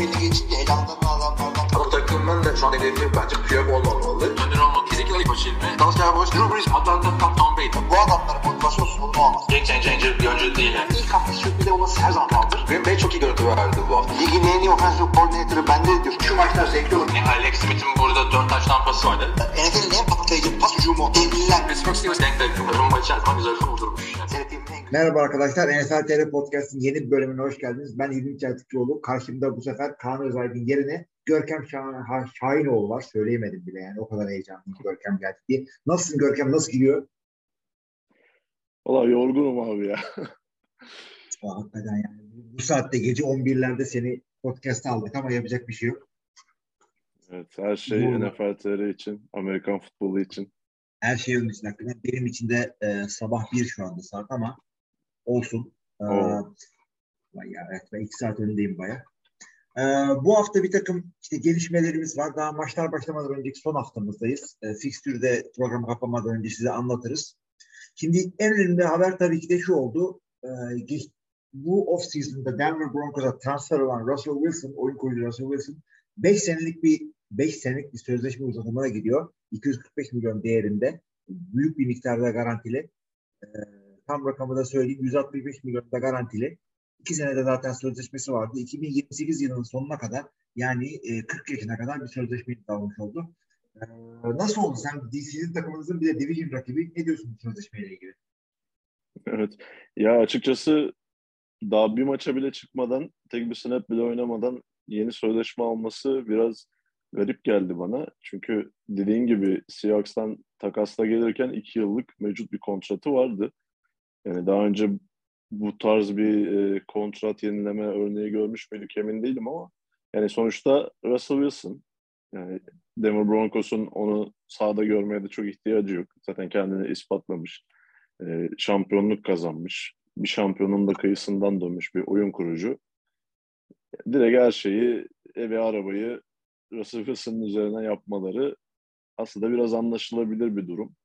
belli geçince elamdan adamlardan. Ama takımın da şu an hedefi bence Piyok olmamalı. Önder olmak Ezekiel Aybaşı mi? Dallas Cowboys, Drew Brees, Atlanta, Tom, Tom Brady. Bu adamların motivasyon sorunu olmaz. Game changer bir oyuncu değil yani. İlk hafta sürpriz olması her zaman vardır. Green Bay çok iyi görüntü verdi bu hafta. Ligin en iyi ofensif koordinatörü bende diyor. Şu maçlar zevkli olur. Yani Alex Smith'in burada 4 taş tampası vardı. NFL'in en patlayıcı pas hücumu. Devliler. Pittsburgh Steelers denk denk. Rumba içerisinde güzel kurdurmuş. Yani. Merhaba arkadaşlar. NFL TR Podcast'ın yeni bir bölümüne hoş geldiniz. Ben İlmi Çeltikçioğlu. Karşımda bu sefer Kaan Özaydın yerine Görkem Şah- Şahinoğlu var. Söyleyemedim bile yani. O kadar heyecanlıyım Görkem geldi diye. Nasılsın Görkem? Nasıl gidiyor? Valla yorgunum abi ya. Aa, hakikaten yani. Bu saatte gece 11'lerde seni podcast'a aldık ama yapacak bir şey yok. Evet, her şey Doğru. NFL TR için, Amerikan futbolu için. Her şey onun için hakikaten. Benim için de e, sabah 1 şu anda saat ama olsun. Ee, ya, evet, ben 2 saat önündeyim baya. Ee, bu hafta bir takım işte gelişmelerimiz var. Daha maçlar başlamadan önceki son haftamızdayız. E, fikstürde program kapamadan önce size anlatırız. Şimdi en önemli haber tabii ki de şu oldu. Ee, bu off season'da Denver Broncos'a transfer olan Russell Wilson, oyun kurucu Russell Wilson 5 senelik bir 5 senelik bir sözleşme uzatımına gidiyor. 245 milyon değerinde. Büyük bir miktarda garantili. Ee, tam rakamı da söyleyeyim. 165 milyon da garantili. 2 senede zaten sözleşmesi vardı. 2028 yılının sonuna kadar yani e, 40 yaşına kadar bir sözleşme imzalamış oldu. Ee, nasıl oldu? Sen DC'nin takımınızın bir de division rakibi. Ne diyorsun bu sözleşmeyle ilgili? Evet. Ya açıkçası daha bir maça bile çıkmadan, tek bir snap bile oynamadan yeni sözleşme alması biraz garip geldi bana. Çünkü dediğin gibi Seahawks'tan takasla gelirken iki yıllık mevcut bir kontratı vardı. Yani daha önce bu tarz bir e, kontrat yenileme örneği görmüş müydük emin değilim ama yani sonuçta Russell Wilson yani Denver Broncos'un onu sahada görmeye de çok ihtiyacı yok. Zaten kendini ispatlamış. E, şampiyonluk kazanmış. Bir şampiyonun da kıyısından dönmüş bir oyun kurucu. Direkt her şeyi, evi, arabayı Russell Wilson'ın üzerine yapmaları aslında biraz anlaşılabilir bir durum.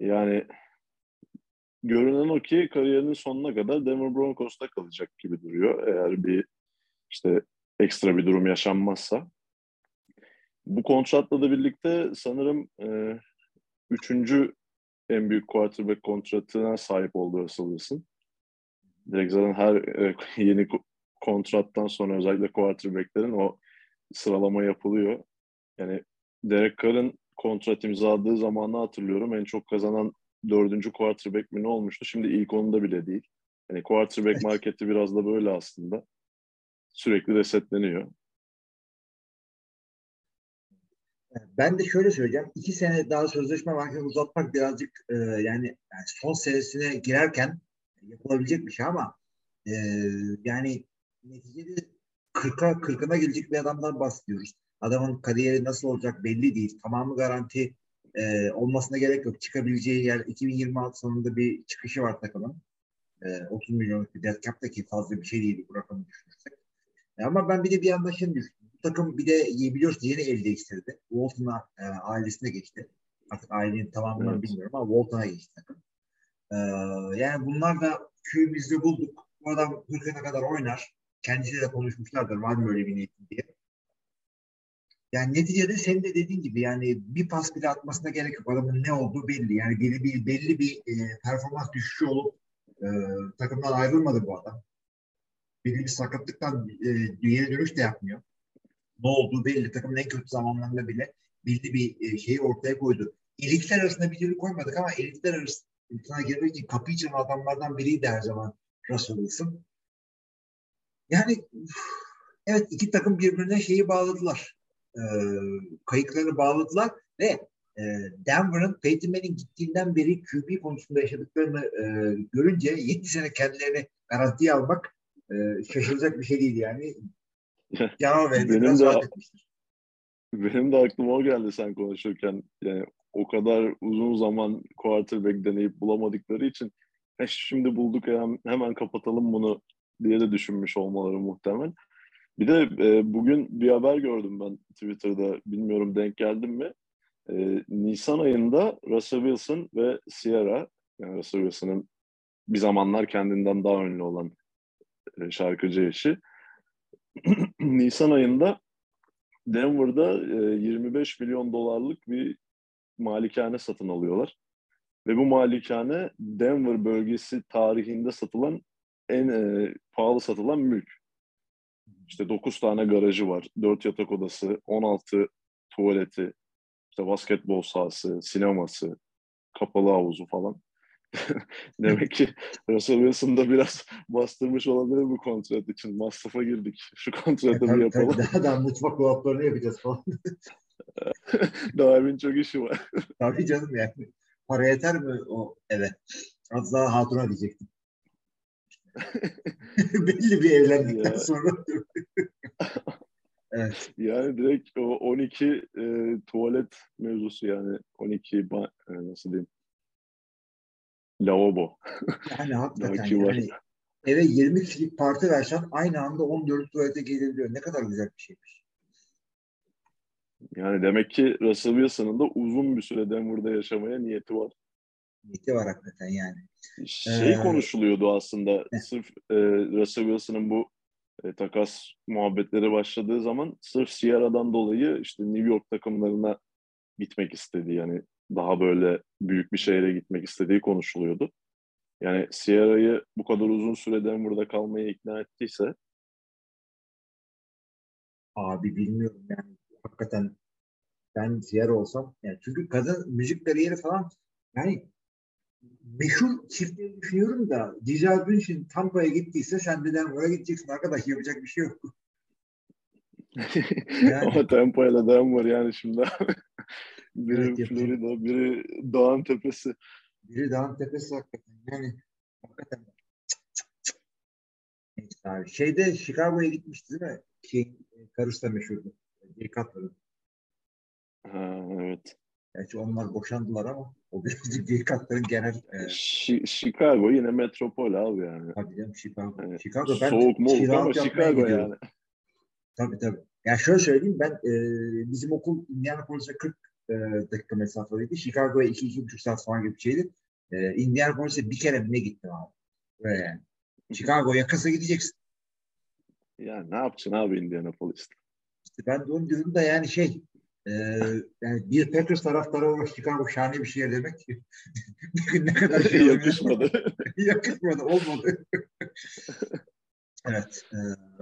Yani görünen o ki kariyerinin sonuna kadar Denver Broncos'ta kalacak gibi duruyor. Eğer bir işte ekstra bir durum yaşanmazsa. Bu kontratla da birlikte sanırım e, üçüncü en büyük quarterback kontratına sahip oldu Russell Wilson. Direkt zaten her e, yeni ko- kontrattan sonra özellikle quarterbacklerin o sıralama yapılıyor. Yani Derek Carr'ın kontrat imzaladığı zamanı hatırlıyorum. En çok kazanan dördüncü quarterback mi ne olmuştu? Şimdi ilk onda bile değil. Yani quarterback marketi biraz da böyle aslında. Sürekli resetleniyor. Ben de şöyle söyleyeceğim. iki sene daha sözleşme varken uzatmak birazcık e, yani, yani son senesine girerken yapılabilecek bir şey ama e, yani neticede 40'a 40'ına gelecek bir adamdan bahsediyoruz. Adamın kariyeri nasıl olacak belli değil. Tamamı garanti e, olmasına gerek yok. Çıkabileceği yer 2026 sonunda bir çıkışı var takımın. E, 30 milyonluk bir dead cap da ki fazla bir şey değil bu rakamı düşünürsek. E, ama ben bir de bir yandan şunu. Bu takım bir de biliyorsun yeni el değiştirdi. Walton'a e, ailesine geçti. Artık ailenin tamamını Evet. bilmiyorum ama Walton'a geçti takım. E, yani bunlar da köyümüzde bulduk. Bu adam 40'ına kadar oynar. Kendisiyle de konuşmuşlardır var mı öyle bir niyetin diye. Yani neticede senin de dediğin gibi yani bir pas bile atmasına gerek yok. Adamın ne olduğu belli. Yani belli bir, belli bir e, performans düşüşü olup e, takımdan ayrılmadı bu adam. Belli bir sakatlıktan e, dünyaya dönüş de yapmıyor. Ne olduğu belli. Takımın en kötü zamanlarında bile belli bir e, şeyi ortaya koydu. Elitler arasında bir türlü koymadık ama elitler arasına girmek için kapıyı çalan adamlardan biriydi her zaman Russell Wilson. Yani evet iki takım birbirine şeyi bağladılar. E, kayıkları bağladılar ve e, Denver'ın Peyton Manning gittiğinden beri QB konusunda yaşadıklarını e, görünce 7 sene kendilerini garantiye almak e, şaşılacak bir şey değil yani. Verdi. Benim de-. Benim de aklıma o geldi sen konuşurken. Yani o kadar uzun zaman quarterback deneyip bulamadıkları için "E, şimdi bulduk hemen, hemen kapatalım bunu diye de düşünmüş olmaları muhtemel. Bir de e, bugün bir haber gördüm ben Twitter'da. Bilmiyorum denk geldim mi? E, Nisan ayında Russell Wilson ve Sierra, yani Russell Wilson'ın bir zamanlar kendinden daha ünlü olan e, şarkıcı eşi Nisan ayında Denver'da e, 25 milyon dolarlık bir malikane satın alıyorlar. Ve bu malikane Denver bölgesi tarihinde satılan en e, pahalı satılan mülk. İşte 9 tane garajı var, 4 yatak odası, 16 tuvaleti, işte basketbol sahası, sineması, kapalı havuzu falan. Demek ki Russell Wilson da biraz bastırmış olabilir bu kontrat için. Masrafa girdik. Şu kontratı bir yapalım. daha da mutfak dolaplarını yapacağız falan. Daha evin çok işi var. Tabii canım yani. Para yeter mi o eve? Az daha hatuna diyecektim. Belli bir evlendikten sonra. evet. Yani direkt o 12 e, tuvalet mevzusu yani 12 ba- e, nasıl diyeyim lavabo. Yani hakikaten yani eve 20 kişilik parti versen aynı anda 14 tuvalete gelebiliyor. Ne kadar güzel bir şeymiş. Yani demek ki Russell Wilson'ın da uzun bir süre Denver'da yaşamaya niyeti var. Niyeti var hakikaten yani. Şey Ee, konuşuluyordu aslında ne? sırf e, Russell Wilson'ın bu e, takas muhabbetleri başladığı zaman sırf Sierra'dan dolayı işte New York takımlarına gitmek istediği yani daha böyle büyük bir şehre gitmek istediği konuşuluyordu. Yani Sierra'yı bu kadar uzun süre Denver'da kalmaya ikna ettiyse Abi bilmiyorum yani hakikaten ben ziyer olsam yani çünkü kadın müzik kariyeri falan yani meşhur çiftleri düşünüyorum da Giselle Bündchen Tampa'ya gittiyse sen de Denver'a gideceksin arkadaş yapacak bir şey yok. ama tempoyla Denver yani şimdi biri Evet. Florida, biri dağın tepesi. Biri dağın tepesi hakikaten yani hakikaten abi. Şeyde Chicago'ya gitmişti değil mi? Şey, karısı da meşhurdu. Jay Cutler'ın. Ha, evet. Gerçi onlar boşandılar ama o Jay Cutler'ın genel e, Şi- Chicago yine metropol abi yani. Tabii canım Chicago. Evet. Chicago ben Soğuk mu ama Chicago gidiyorum. yani. Tabii tabii. Ya şöyle söyleyeyim ben e, bizim okul Indianapolis'e 40 e, dakika mesafeliydi. Chicago'ya 2-2,5 saat falan gibi bir şeydi. E, Indianapolis'e bir kere mi ne gittim abi. Böyle yani. Chicago yakasa gideceksin. Ya ne yapacaksın abi Indianapolis'te? İşte ben de onu diyorum da yani şey e, yani bir Packers taraftarı olarak Chicago şahane bir şehir demek. ne kadar şey? Yakışmadı. Yakışmadı, olmadı. evet. E,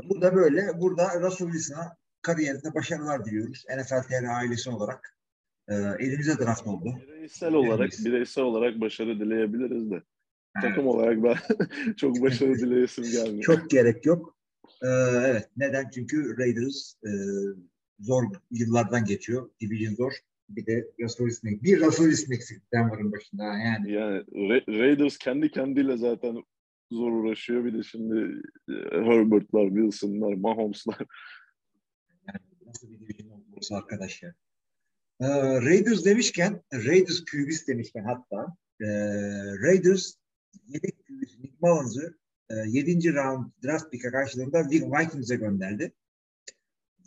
bu da böyle. Burada Russell Wilson'a kariyerinde başarılar diliyoruz. NFL TR ailesi olarak. E, elimize draft oldu. bireysel olarak bireysel olarak başarı dileyebiliriz de. Evet. Takım olarak ben çok başarı dileyesim gelmiyor. Çok gerek yok. E, evet. Neden? Çünkü Raiders e, zor yıllardan geçiyor. Division zor. Bir de Russell Wilson. Bir Russell Wilson eksik Denver'ın başında. Yani Yani Ra- Raiders kendi kendiyle zaten zor uğraşıyor. Bir de şimdi e, Herbert'lar, Wilson'lar, Mahomes'lar. Yani nasıl bir division olursa arkadaş ya. Ee, Raiders demişken, Raiders QB'si demişken hatta e, Raiders yedek QB'si Nick Mullins'ı e, 7. round draft pick'e karşılığında Vikings'e gönderdi.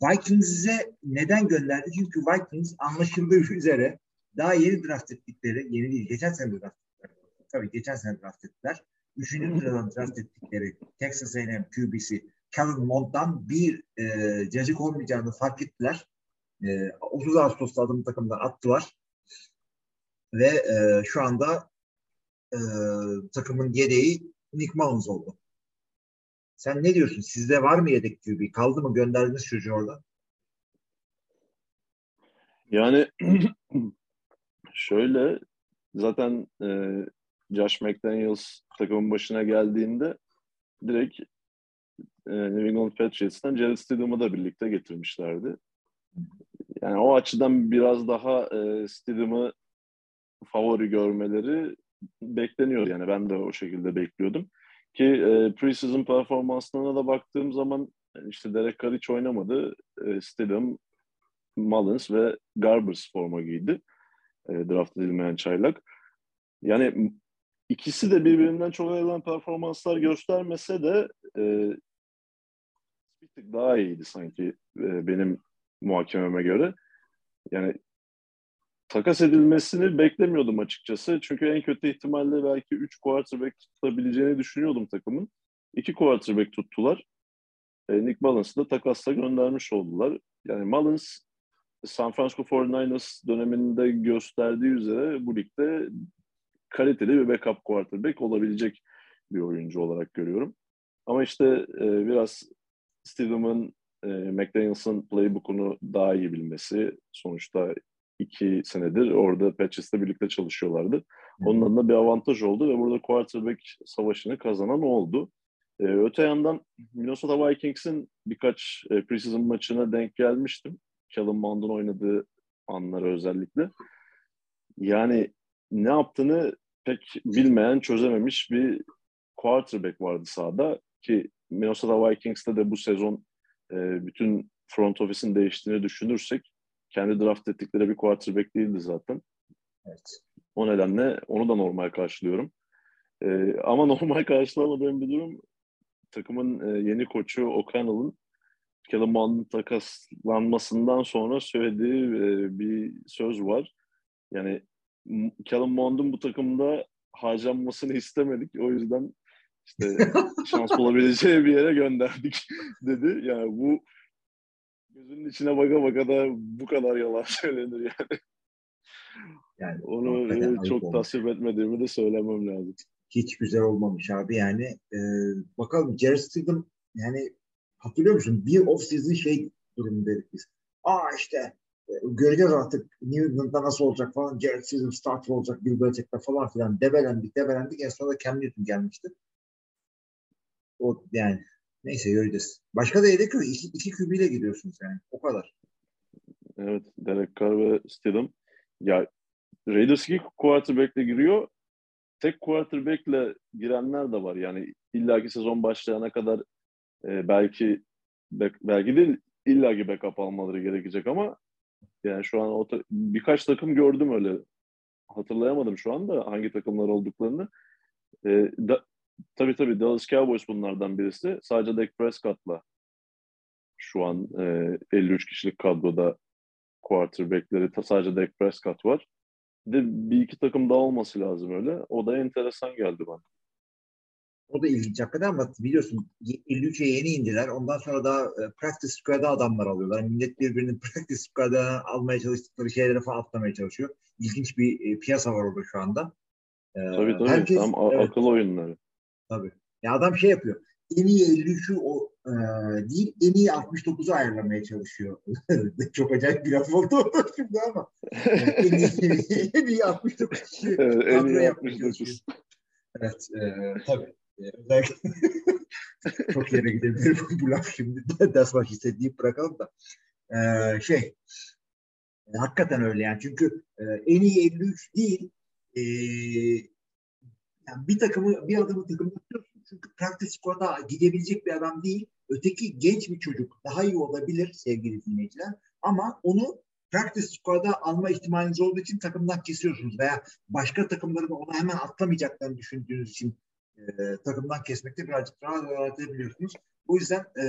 Vikings'e neden gönderdi? Çünkü Vikings anlaşıldığı üzere daha yeni draft ettikleri, yeni değil, geçen sene draft ettiler. Tabii geçen sene draft ettiler. Üçüncü sıradan draft ettikleri Texas A&M QB'si Kellen Mond'dan bir e, cacık olmayacağını fark ettiler. E, 30 Ağustos'ta adımı takımdan attılar. Ve e, şu anda e, takımın yedeği Nick Mullins oldu. Sen ne diyorsun? Sizde var mı yedek QB? Kaldı mı? Gönderdiniz çocuğu orada. Yani şöyle zaten e, Josh McDaniels takımın başına geldiğinde direkt e, New England Patriots'tan Jared Stidham'ı da birlikte getirmişlerdi. Yani o açıdan biraz daha e, Stidham'ı favori görmeleri bekleniyor. Yani ben de o şekilde bekliyordum. Ki e, preseason performanslarına da baktığım zaman işte Derek Carr hiç oynamadı. E, Stidham, Mullins ve Garbers forma giydi. E, draft edilmeyen çaylak. Yani ikisi de birbirinden çok ayrılan performanslar göstermese de e, bir tık daha iyiydi sanki e, benim muhakememe göre. Yani takas edilmesini beklemiyordum açıkçası. Çünkü en kötü ihtimalle belki 3 quarterback tutabileceğini düşünüyordum takımın. 2 quarterback tuttular. e, Nick Mullins'ı da takasla göndermiş oldular. Yani Mullins San Francisco 49ers döneminde gösterdiği üzere bu ligde kaliteli bir backup quarterback olabilecek bir oyuncu olarak görüyorum. Ama işte e, biraz Stidham'ın e, McDaniels'ın playbook'unu daha iyi bilmesi sonuçta iki senedir orada Patches'le birlikte çalışıyorlardı. Onun adına bir avantaj oldu ve burada quarterback savaşını kazanan oldu. E, öte yandan Minnesota Vikings'in birkaç e, preseason maçına denk gelmiştim. Kellen Mond'un oynadığı anlara özellikle. Yani ne yaptığını pek bilmeyen, çözememiş bir quarterback vardı sahada ki Minnesota Vikings'te de bu sezon e, bütün front office'in değiştiğini düşünürsek kendi draft ettikleri bir quarterback değildi zaten. Evet. O nedenle onu da normal karşılıyorum. E, ama normal karşılamadığım bir durum takımın e, yeni koçu O'Connell'ın Kellen Mond'un takaslanmasından sonra söylediği e, bir söz var. Yani Kellen Mond'un bu takımda harcanmasını istemedik. O yüzden işte şans bulabileceği bir yere gönderdik dedi. Yani bu gözünün içine baka baka da bu kadar yalan söylenir yani. Yani Onu e, çok tasvip etmediğimi de söylemem lazım. Hiç güzel olmamış abi yani. E, bakalım Jerry Stidham yani hatırlıyor musun? Bir off-season şey durumu dedik biz. Aa işte e, göreceğiz artık New England'da nasıl olacak falan. Jared Stidham start olacak Bill Belichick'te falan filan. Debelendik debelendik. En sonunda Cam Newton gelmişti. O yani neyse göreceğiz. Başka da yedek yok. İki, iki QB ile gidiyorsunuz yani. O kadar. Evet. Derek Carr ve Stidham. Ya Raiders iki quarterback'le giriyor. Tek quarterback'le girenler de var. Yani illaki sezon başlayana kadar e, belki back, belki değil illaki backup almaları gerekecek ama yani şu an o ta- birkaç takım gördüm öyle. Hatırlayamadım şu anda hangi takımlar olduklarını. E, da, tabii tabii Dallas Cowboys bunlardan birisi. Sadece Dak Prescott'la şu an e, 53 kişilik kadroda quarterback'leri sadece Dak Prescott var. Bir de bir iki takım daha olması lazım öyle. O da enteresan geldi bana. O da ilginç hakikaten ama biliyorsun 53'e yeni indiler. Ondan sonra da e, practice squad'a adamlar alıyorlar. Millet birbirinin practice squad'a almaya çalıştıkları şeyleri falan atlamaya çalışıyor. İlginç bir e, piyasa var orada şu anda. Ee, tabii tabii. Herkes, Tam evet, akıl oyunları. Tabii. Ya adam şey yapıyor. En iyi 53'ü o e, değil, en iyi 69'u ayarlamaya çalışıyor. Çok acayip bir laf oldu şimdi ama. en, iyi, en iyi 69 kişi evet, en iyi 69. Evet, e, tabii. Özellikle çok yere gidebilir bu laf şimdi. Ders başı istediği bırakalım da. Ee, şey e, hakikaten öyle yani. Çünkü e, en iyi 53 değil e, yani bir takımı bir adamı takımda tutuyorsun. Çünkü practice squad'a gidebilecek bir adam değil. Öteki genç bir çocuk daha iyi olabilir sevgili dinleyiciler. Ama onu practice squad'a alma ihtimaliniz olduğu için takımdan kesiyorsunuz veya başka takımların onu hemen atlamayacaklarını düşündüğünüz için e, takımdan kesmekte birazcık rahat rahat edebiliyorsunuz. O yüzden e,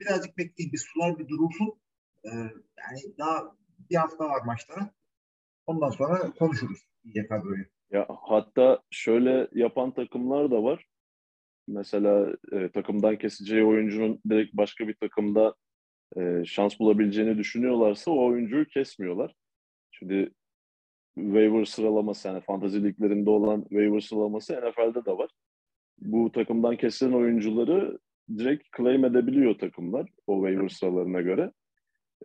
birazcık bekleyin. Bir sular bir durulsun. E, yani daha bir hafta var maçlara. Ondan sonra konuşuruz iyice kadroyu. Ya hatta şöyle yapan takımlar da var. Mesela e, takımdan keseceği oyuncunun direkt başka bir takımda e, şans bulabileceğini düşünüyorlarsa o oyuncuyu kesmiyorlar. Şimdi waiver sıralaması yani fantazi liglerinde olan waiver sıralaması NFL'de de var bu takımdan kesilen oyuncuları direkt claim edebiliyor takımlar o waiver sıralarına göre.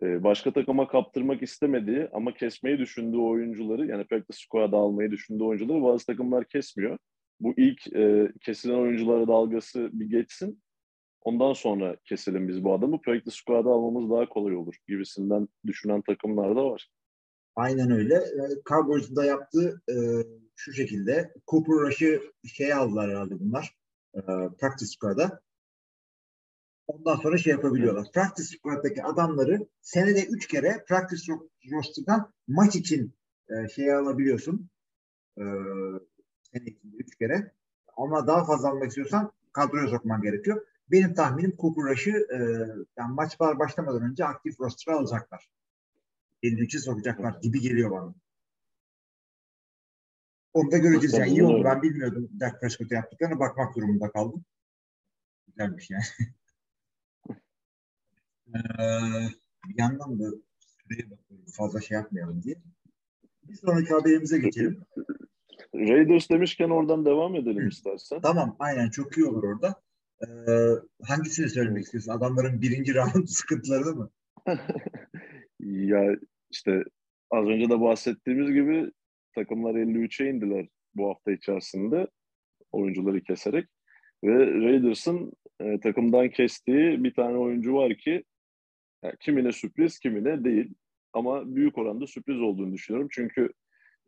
Ee, başka takıma kaptırmak istemediği ama kesmeyi düşündüğü oyuncuları yani practice squad'a almayı düşündüğü oyuncuları bazı takımlar kesmiyor. Bu ilk e, kesilen oyunculara dalgası bir geçsin. Ondan sonra keselim biz bu adamı. Practice squad'a almamız daha kolay olur gibisinden düşünen takımlar da var. Aynen öyle. Cowboys'un da yaptığı e, şu şekilde. Cooper Rush'ı şey aldılar herhalde bunlar. E, practice squad'a. Ondan sonra şey yapabiliyorlar. Practice squad'daki adamları senede üç kere practice roster'dan maç için e, şey alabiliyorsun. E, senede üç kere. Ama daha fazla almak istiyorsan kadroya sokman gerekiyor. Benim tahminim Rush'ı e, yani maçlar başlamadan önce aktif roster'a alacaklar. 53'e sokacaklar gibi geliyor bana. Onu da göreceğiz yani. İyi oldu. Ben bilmiyordum Dak Prescott'a yaptıklarına bakmak durumunda kaldım. Güzelmiş yani. Ee, bir yandan da süreye bakıyorum fazla şey yapmayalım diye. Bir sonraki haberimize geçelim. Raiders demişken oradan devam edelim istersen. Tamam aynen çok iyi olur orada. Ee, hangisini söylemek istiyorsun? Adamların birinci round sıkıntıları mı? ya işte az önce de bahsettiğimiz gibi takımlar 53'e indiler bu hafta içerisinde oyuncuları keserek. Ve Raiders'ın e, takımdan kestiği bir tane oyuncu var ki yani kimine sürpriz, kimine değil. Ama büyük oranda sürpriz olduğunu düşünüyorum. Çünkü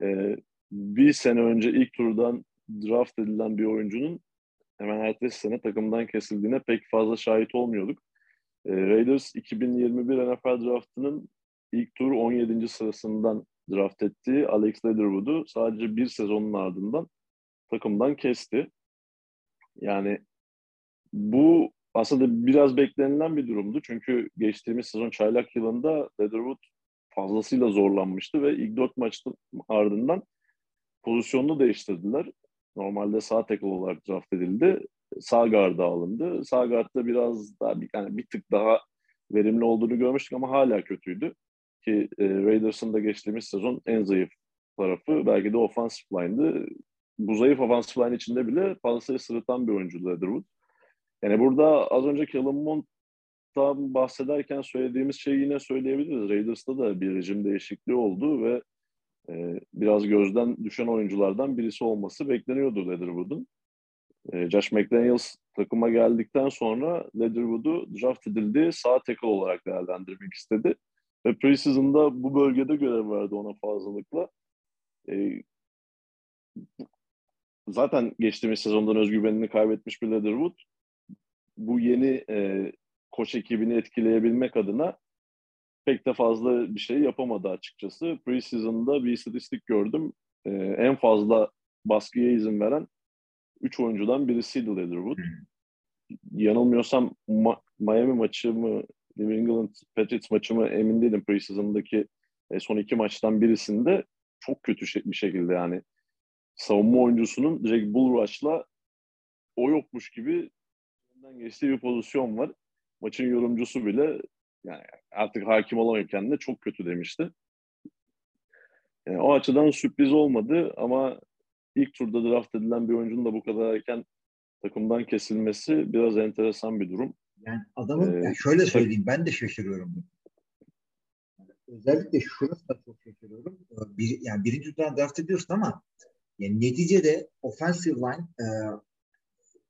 e, bir sene önce ilk turdan draft edilen bir oyuncunun hemen ertesi sene takımdan kesildiğine pek fazla şahit olmuyorduk. E, Raiders 2021 NFL draftının ilk tur 17. sırasından draft ettiği Alex Leatherwood'u sadece bir sezonun ardından takımdan kesti. Yani bu aslında biraz beklenilen bir durumdu. Çünkü geçtiğimiz sezon çaylak yılında Leatherwood fazlasıyla zorlanmıştı ve ilk dört maçın ardından pozisyonunu değiştirdiler. Normalde sağ tackle olarak draft edildi. Sağ garda alındı. Sağ gardda biraz daha yani bir tık daha verimli olduğunu görmüştük ama hala kötüydü. Ki e, Raiders'ın da geçtiğimiz sezon en zayıf tarafı belki de offensive line'dı. Bu zayıf offensive line içinde bile fazlasıyla sırıtan bir oyuncu Leatherwood. Yani burada az önce Kellen Mond'dan bahsederken söylediğimiz şeyi yine söyleyebiliriz. Raiders'ta da bir rejim değişikliği oldu ve e, biraz gözden düşen oyunculardan birisi olması bekleniyordu Leatherwood'un. E, Josh McDaniels takıma geldikten sonra Leatherwood'u draft edildiği sağ tackle olarak değerlendirmek istedi. Ve preseason'da bu bölgede görev verdi ona fazlalıkla. E, zaten geçtiğimiz sezondan özgüvenini kaybetmiş bir Leatherwood bu yeni e, koç ekibini etkileyebilmek adına pek de fazla bir şey yapamadı açıkçası. Preseason'da bir istatistik gördüm. E, en fazla baskıya izin veren 3 oyuncudan birisiydi Leatherwood. Yanılmıyorsam Ma- Miami maçı mı, New England Patriots maçı mı emin değilim. Preseason'daki e, son iki maçtan birisinde çok kötü şey, bir şekilde yani savunma oyuncusunun direkt bull rush'la o yokmuş gibi geçtiği bir pozisyon var. Maçın yorumcusu bile yani artık hakim olamayıp kendine çok kötü demişti. Yani o açıdan sürpriz olmadı ama ilk turda draft edilen bir oyuncunun da bu kadar erken takımdan kesilmesi biraz enteresan bir durum. Yani adamın Ee, yani şöyle söyleyeyim ben de şaşırıyorum. Özellikle şurası da çok şaşırıyorum. Ee, Bir, yani birinci turdan draft ediyorsun ama yani neticede offensive line e,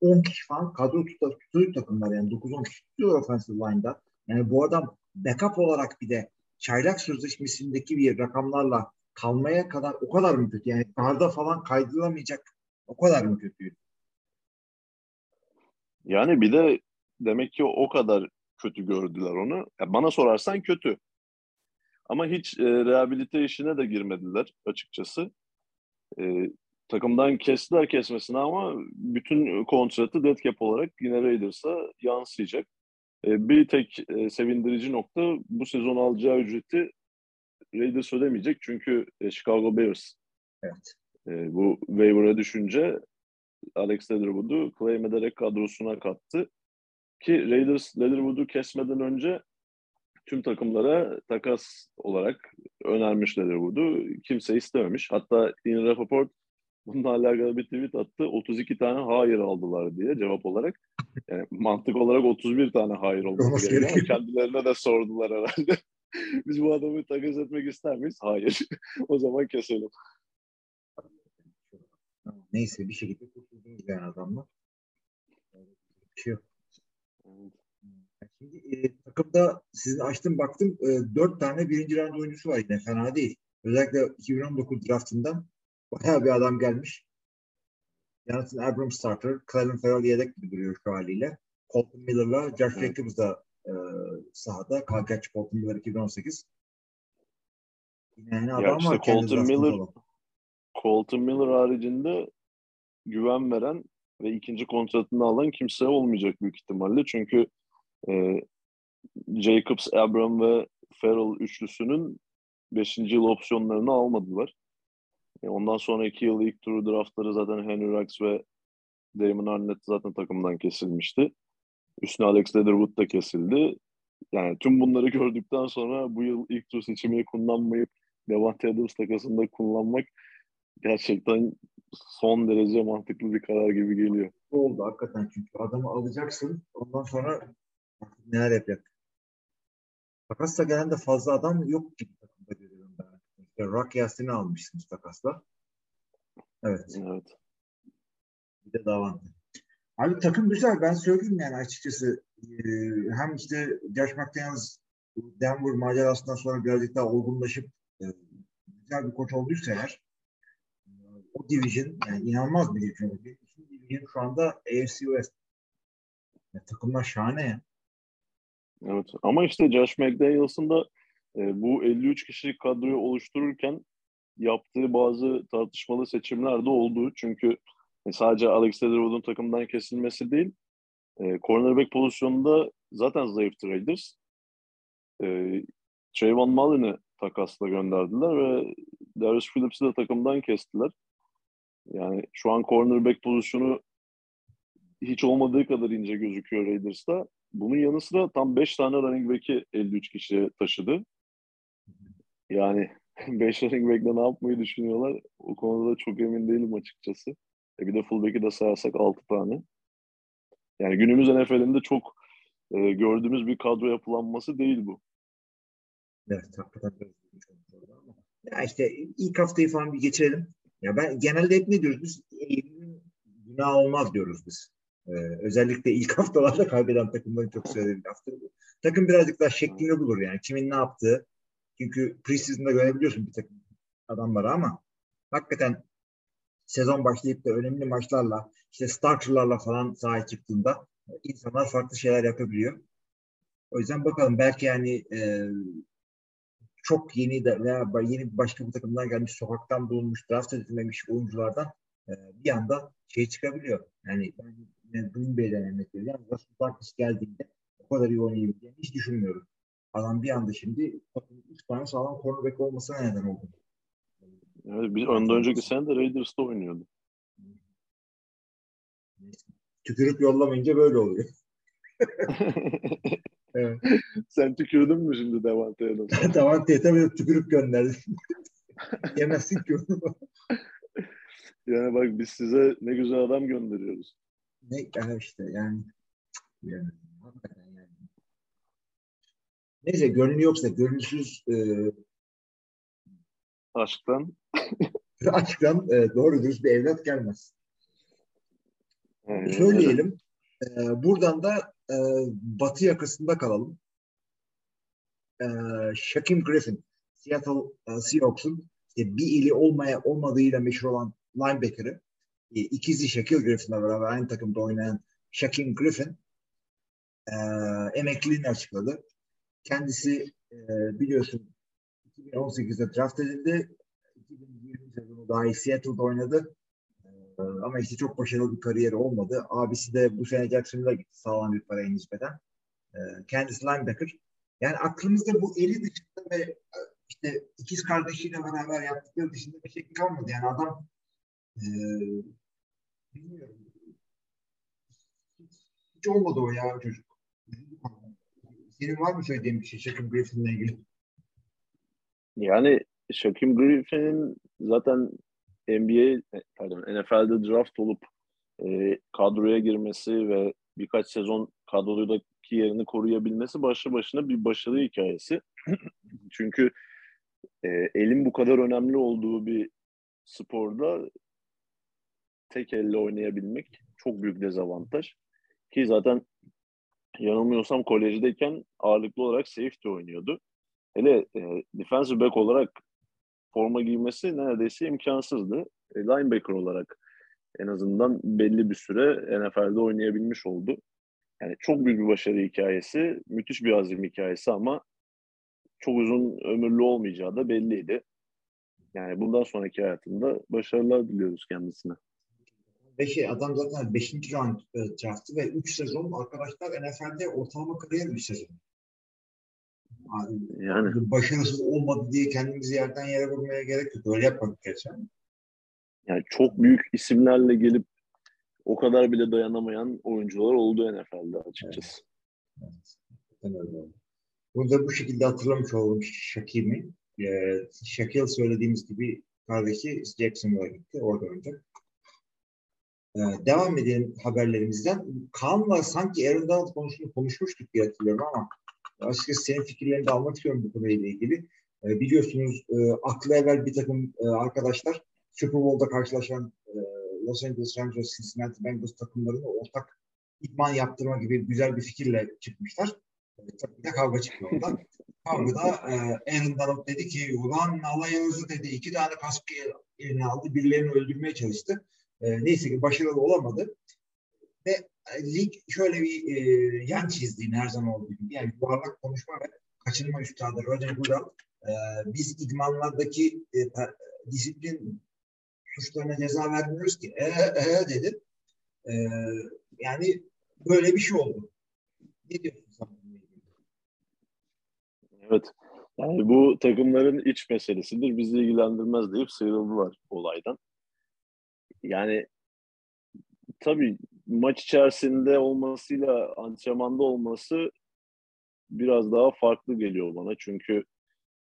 10 kişi falan kadro tutar, tutuyor takımlar yani 9-10 kişi tutuyor offensive line'da. Yani bu adam backup olarak bir de çaylak sözleşmesindeki bir rakamlarla kalmaya kadar o kadar mı kötü? Yani garda falan kaydırılamayacak o kadar mı kötü? Yani bir de demek ki o kadar kötü gördüler onu. Ya bana sorarsan kötü. Ama hiç e, rehabilite işine de girmediler açıkçası. E, takımdan kestiler kesmesine ama bütün kontratı dead cap olarak yine Raiders'a yansıyacak. E, bir tek e, sevindirici nokta bu sezon alacağı ücreti Raiders ödemeyecek çünkü e, Chicago Bears Evet. e, bu waiver'a düşünce Alex Leatherwood'u claim ederek kadrosuna kattı. Ki Raiders Leatherwood'u kesmeden önce tüm takımlara takas olarak önermiş Leatherwood'u. Kimse istememiş. Hatta Ian Rappaport bununla alakalı bir tweet attı. 32 tane hayır aldılar diye cevap olarak. Yani mantık olarak 31 tane hayır olması gerekiyor ama kendilerine de sordular herhalde. Biz bu adamı takas etmek ister miyiz? Hayır. o zaman keselim. Neyse bir şekilde kurtuldunuz yani adamla. Bir şey yok. Şimdi e, takımda sizin açtım baktım e, dört tane birinci round oyuncusu var yine fena değil. Özellikle 2019 draftından bayağı bir adam gelmiş. Jonathan Abram starter, Clelin Ferrell yedek gibi duruyor şu haliyle. Colton Miller'la Josh Evet. Jacobs da e, sahada. Kalkaç Colton Miller 2018. Yine yani adam işte var Colton Miller- olan. Colton Miller haricinde güven veren ve ikinci kontratını alan kimse olmayacak büyük ihtimalle. Çünkü e, Jacobs, Abram ve Farrell üçlüsünün 5. yıl opsiyonlarını almadılar. E, ondan sonraki yıl ilk turu draftları zaten Henry Ruggs ve Damon Arnett zaten takımdan kesilmişti. Üstüne Alex Leatherwood da kesildi. yani tüm bunları gördükten sonra bu yıl ilk tur seçimini kullanmayıp Devante Adams takasında kullanmak gerçekten son derece mantıklı bir karar gibi geliyor. Oldu hakikaten çünkü adamı alacaksın ondan sonra neler yapacak. Takasla gelen de fazla adam yok gibi Rock Yasin'i almışsınız takasla. Evet. Evet. Bir de Davante. Abi takım güzel. Ben söyleyeyim yani açıkçası. Ee, hem işte Josh McDaniels Denver macerasından sonra birazcık daha olgunlaşıp e, güzel bir koç olduysa eğer e, o division yani inanılmaz bir division. Bütün division şu anda AFC West. Ya, takımlar şahane ya. Evet. Ama işte Josh McDaniels'ın da e, bu 53 kişilik kadroyu oluştururken yaptığı bazı tartışmalı seçimler de oldu. Çünkü e, sadece Alex Leatherwood'un takımdan kesilmesi değil, e, cornerback pozisyonunda zaten zayıftı Raiders. E, Trayvon Mullen'ı takasla gönderdiler ve Darius Phillips'i de takımdan kestiler. Yani şu an cornerback pozisyonu hiç olmadığı kadar ince gözüküyor Raiders'ta. Bunun yanı sıra tam 5 tane running back'i 53 kişiye taşıdı. Yani 5 running back'le ne yapmayı düşünüyorlar? O konuda da çok emin değilim açıkçası. E bir de fullback'i de sayarsak 6 tane. Yani günümüz NFL'inde çok e, gördüğümüz bir kadro yapılanması değil bu. Evet hakikaten bir. Ya işte ilk haftayı falan bir geçirelim. Ya ben genelde hep ne diyoruz biz? Günah olmaz diyoruz biz. Ee, özellikle ilk haftalarda kaybeden takımların çok söylediğim laftır bu. Takım birazcık daha şeklini bulur yani. Kimin ne yaptığı. Çünkü preseason'da görebiliyorsun bir takım adamları ama hakikaten sezon başlayıp da önemli maçlarla işte starterlarla falan sahaya çıktığında insanlar farklı şeyler yapabiliyor. O yüzden bakalım belki yani e, çok yeni de veya yeni başka bir takımdan gelmiş sokaktan bulunmuş draft edilmemiş oyunculardan e, bir anda şey çıkabiliyor. Yani ben yani Green Bay'den örnek vereceğim. Russell geldiğinde o kadar iyi oynayabileceğini hiç düşünmüyorum. Adam bir anda şimdi üç tane sağlam cornerback olmasına neden oldu. Evet, bir önden önceki sene de Raiders'ta oynuyordu. Tükürük yollamayınca böyle oluyor. evet. Sen tükürdün mü şimdi Davante'ye? Davante'ye tabii tükürük gönderdi. Yemezsin ki onu. Yani bak biz size ne güzel adam gönderiyoruz. Ne ya işte yani. yani yani. Neyse gönlü yoksa gönülsüz e, Aşktan. aşktan e, doğru dürüst bir evlat gelmez. Yani, Söyleyelim. E, buradan da e, batı yakasında kalalım. E, Shaquem Griffin, Seattle e, Seahawks'un işte bir ili olmaya olmadığıyla meşhur olan linebacker'ı e, ikizi Shaquille Griffin'le beraber aynı takımda oynayan Shaquem Griffin e, emekliliğini açıkladı. Kendisi e, biliyorsun 2018'de draft edildi. 2020 sezonu dahi Seattle'da oynadı. E, ama işte çok başarılı bir kariyeri olmadı. Abisi de bu sene Jacksonville'a gitti sağlam bir paraya nispeten. E, kendisi linebacker. Yani aklımızda bu eli dışında ve işte ikiz kardeşiyle beraber yaptıkları dışında bir şey kalmadı. Yani adam e, bilmiyorum. Hiç, hiç olmadı o ya çocuk. Senin var mı söylediğin bir şey Shaquem Griffin'le ilgili? Yani Shaquem Griffin'in zaten NBA, pardon NFL'de draft olup e, kadroya girmesi ve birkaç sezon kadrodaki yerini koruyabilmesi başlı başına bir başarı hikayesi. Çünkü e, elin bu kadar önemli olduğu bir sporda tek elle oynayabilmek çok büyük dezavantaj. Ki zaten yanılmıyorsam kolejdeyken ağırlıklı olarak safety oynuyordu. Hele e, defensive back olarak forma giymesi neredeyse imkansızdı. E, linebacker olarak en azından belli bir süre NFL'de oynayabilmiş oldu. Yani çok büyük bir başarı hikayesi, müthiş bir azim hikayesi ama çok uzun ömürlü olmayacağı da belliydi. Yani bundan sonraki hayatında başarılar diliyoruz kendisine. Beşi, adam zaten 5. round e, draftı ve 3 sezon arkadaşlar NFL'de ortalama kariyer bir sezon. Yani, Yani başarısız olmadı diye kendimizi yerden yere vurmaya gerek yok. Öyle yapmadık geçen. yani çok büyük isimlerle gelip o kadar bile dayanamayan oyuncular oldu NFL'de açıkçası. Evet. Oldu. Bunu da bu şekilde hatırlamış oldum Shakim'i. Ee, Shaquille söylediğimiz gibi kardeşi Jacksonville'a gitti. Orada oynayacak. Ee, devam edelim haberlerimizden. Kaan'la sanki Aaron Donald konusunu konuşmuştuk diye hatırlıyorum ama açıkçası senin fikirlerini de almak istiyorum bu konuyla ilgili. Ee, biliyorsunuz e, aklı evvel bir takım e, arkadaşlar Super Bowl'da karşılaşan e, Los Angeles Rams ve Cincinnati Bengals takımlarını ortak idman yaptırma gibi güzel bir fikirle çıkmışlar. E, tabii de kavga çıkıyor oradan. Kavgada e, Aaron Donald dedi ki ulan alayınızı dedi iki tane kask eline aldı birilerini öldürmeye çalıştı. E, neyse ki başarılı olamadı. Ve e, lig şöyle bir e, yan çizdiğini her zaman olduğu gibi yani yuvarlak konuşma ve kaçınma üstadı Roger Goodell e, biz idmanlardaki e, disiplin suçlarına ceza vermiyoruz ki. E, e dedi. E, yani böyle bir şey oldu. Ne diyorsun sen Evet. Yani bu takımların iç meselesidir. Bizi ilgilendirmez deyip sıyrıldılar olaydan. Yani tabii maç içerisinde olmasıyla antrenmanda olması biraz daha farklı geliyor bana. Çünkü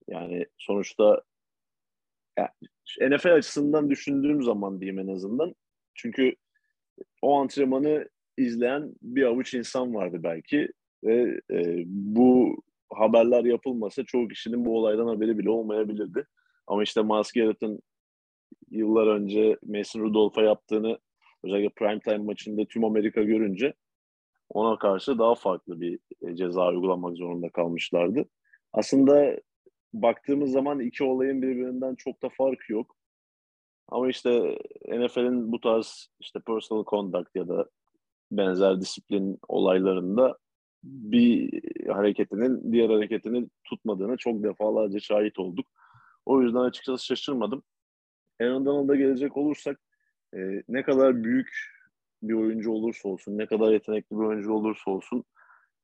yani sonuçta yani NFL açısından düşündüğüm zaman diyeyim en azından. Çünkü o antrenmanı izleyen bir avuç insan vardı belki ve e, bu haberler yapılmasa çoğu kişinin bu olaydan haberi bile olmayabilirdi. Ama işte Miles Garrett'ın yıllar önce Mason Rudolph'a yaptığını özellikle primetime maçında tüm Amerika görünce ona karşı daha farklı bir e, ceza uygulamak zorunda kalmışlardı. Aslında baktığımız zaman iki olayın birbirinden çok da farkı yok. Ama işte NFL'in bu tarz işte personal conduct ya da benzer disiplin olaylarında bir hareketinin diğer hareketini tutmadığını çok defalarca şahit olduk. O yüzden açıkçası şaşırmadım. Aaron Donald'a gelecek olursak e, ne kadar büyük bir oyuncu olursa olsun, ne kadar yetenekli bir oyuncu olursa olsun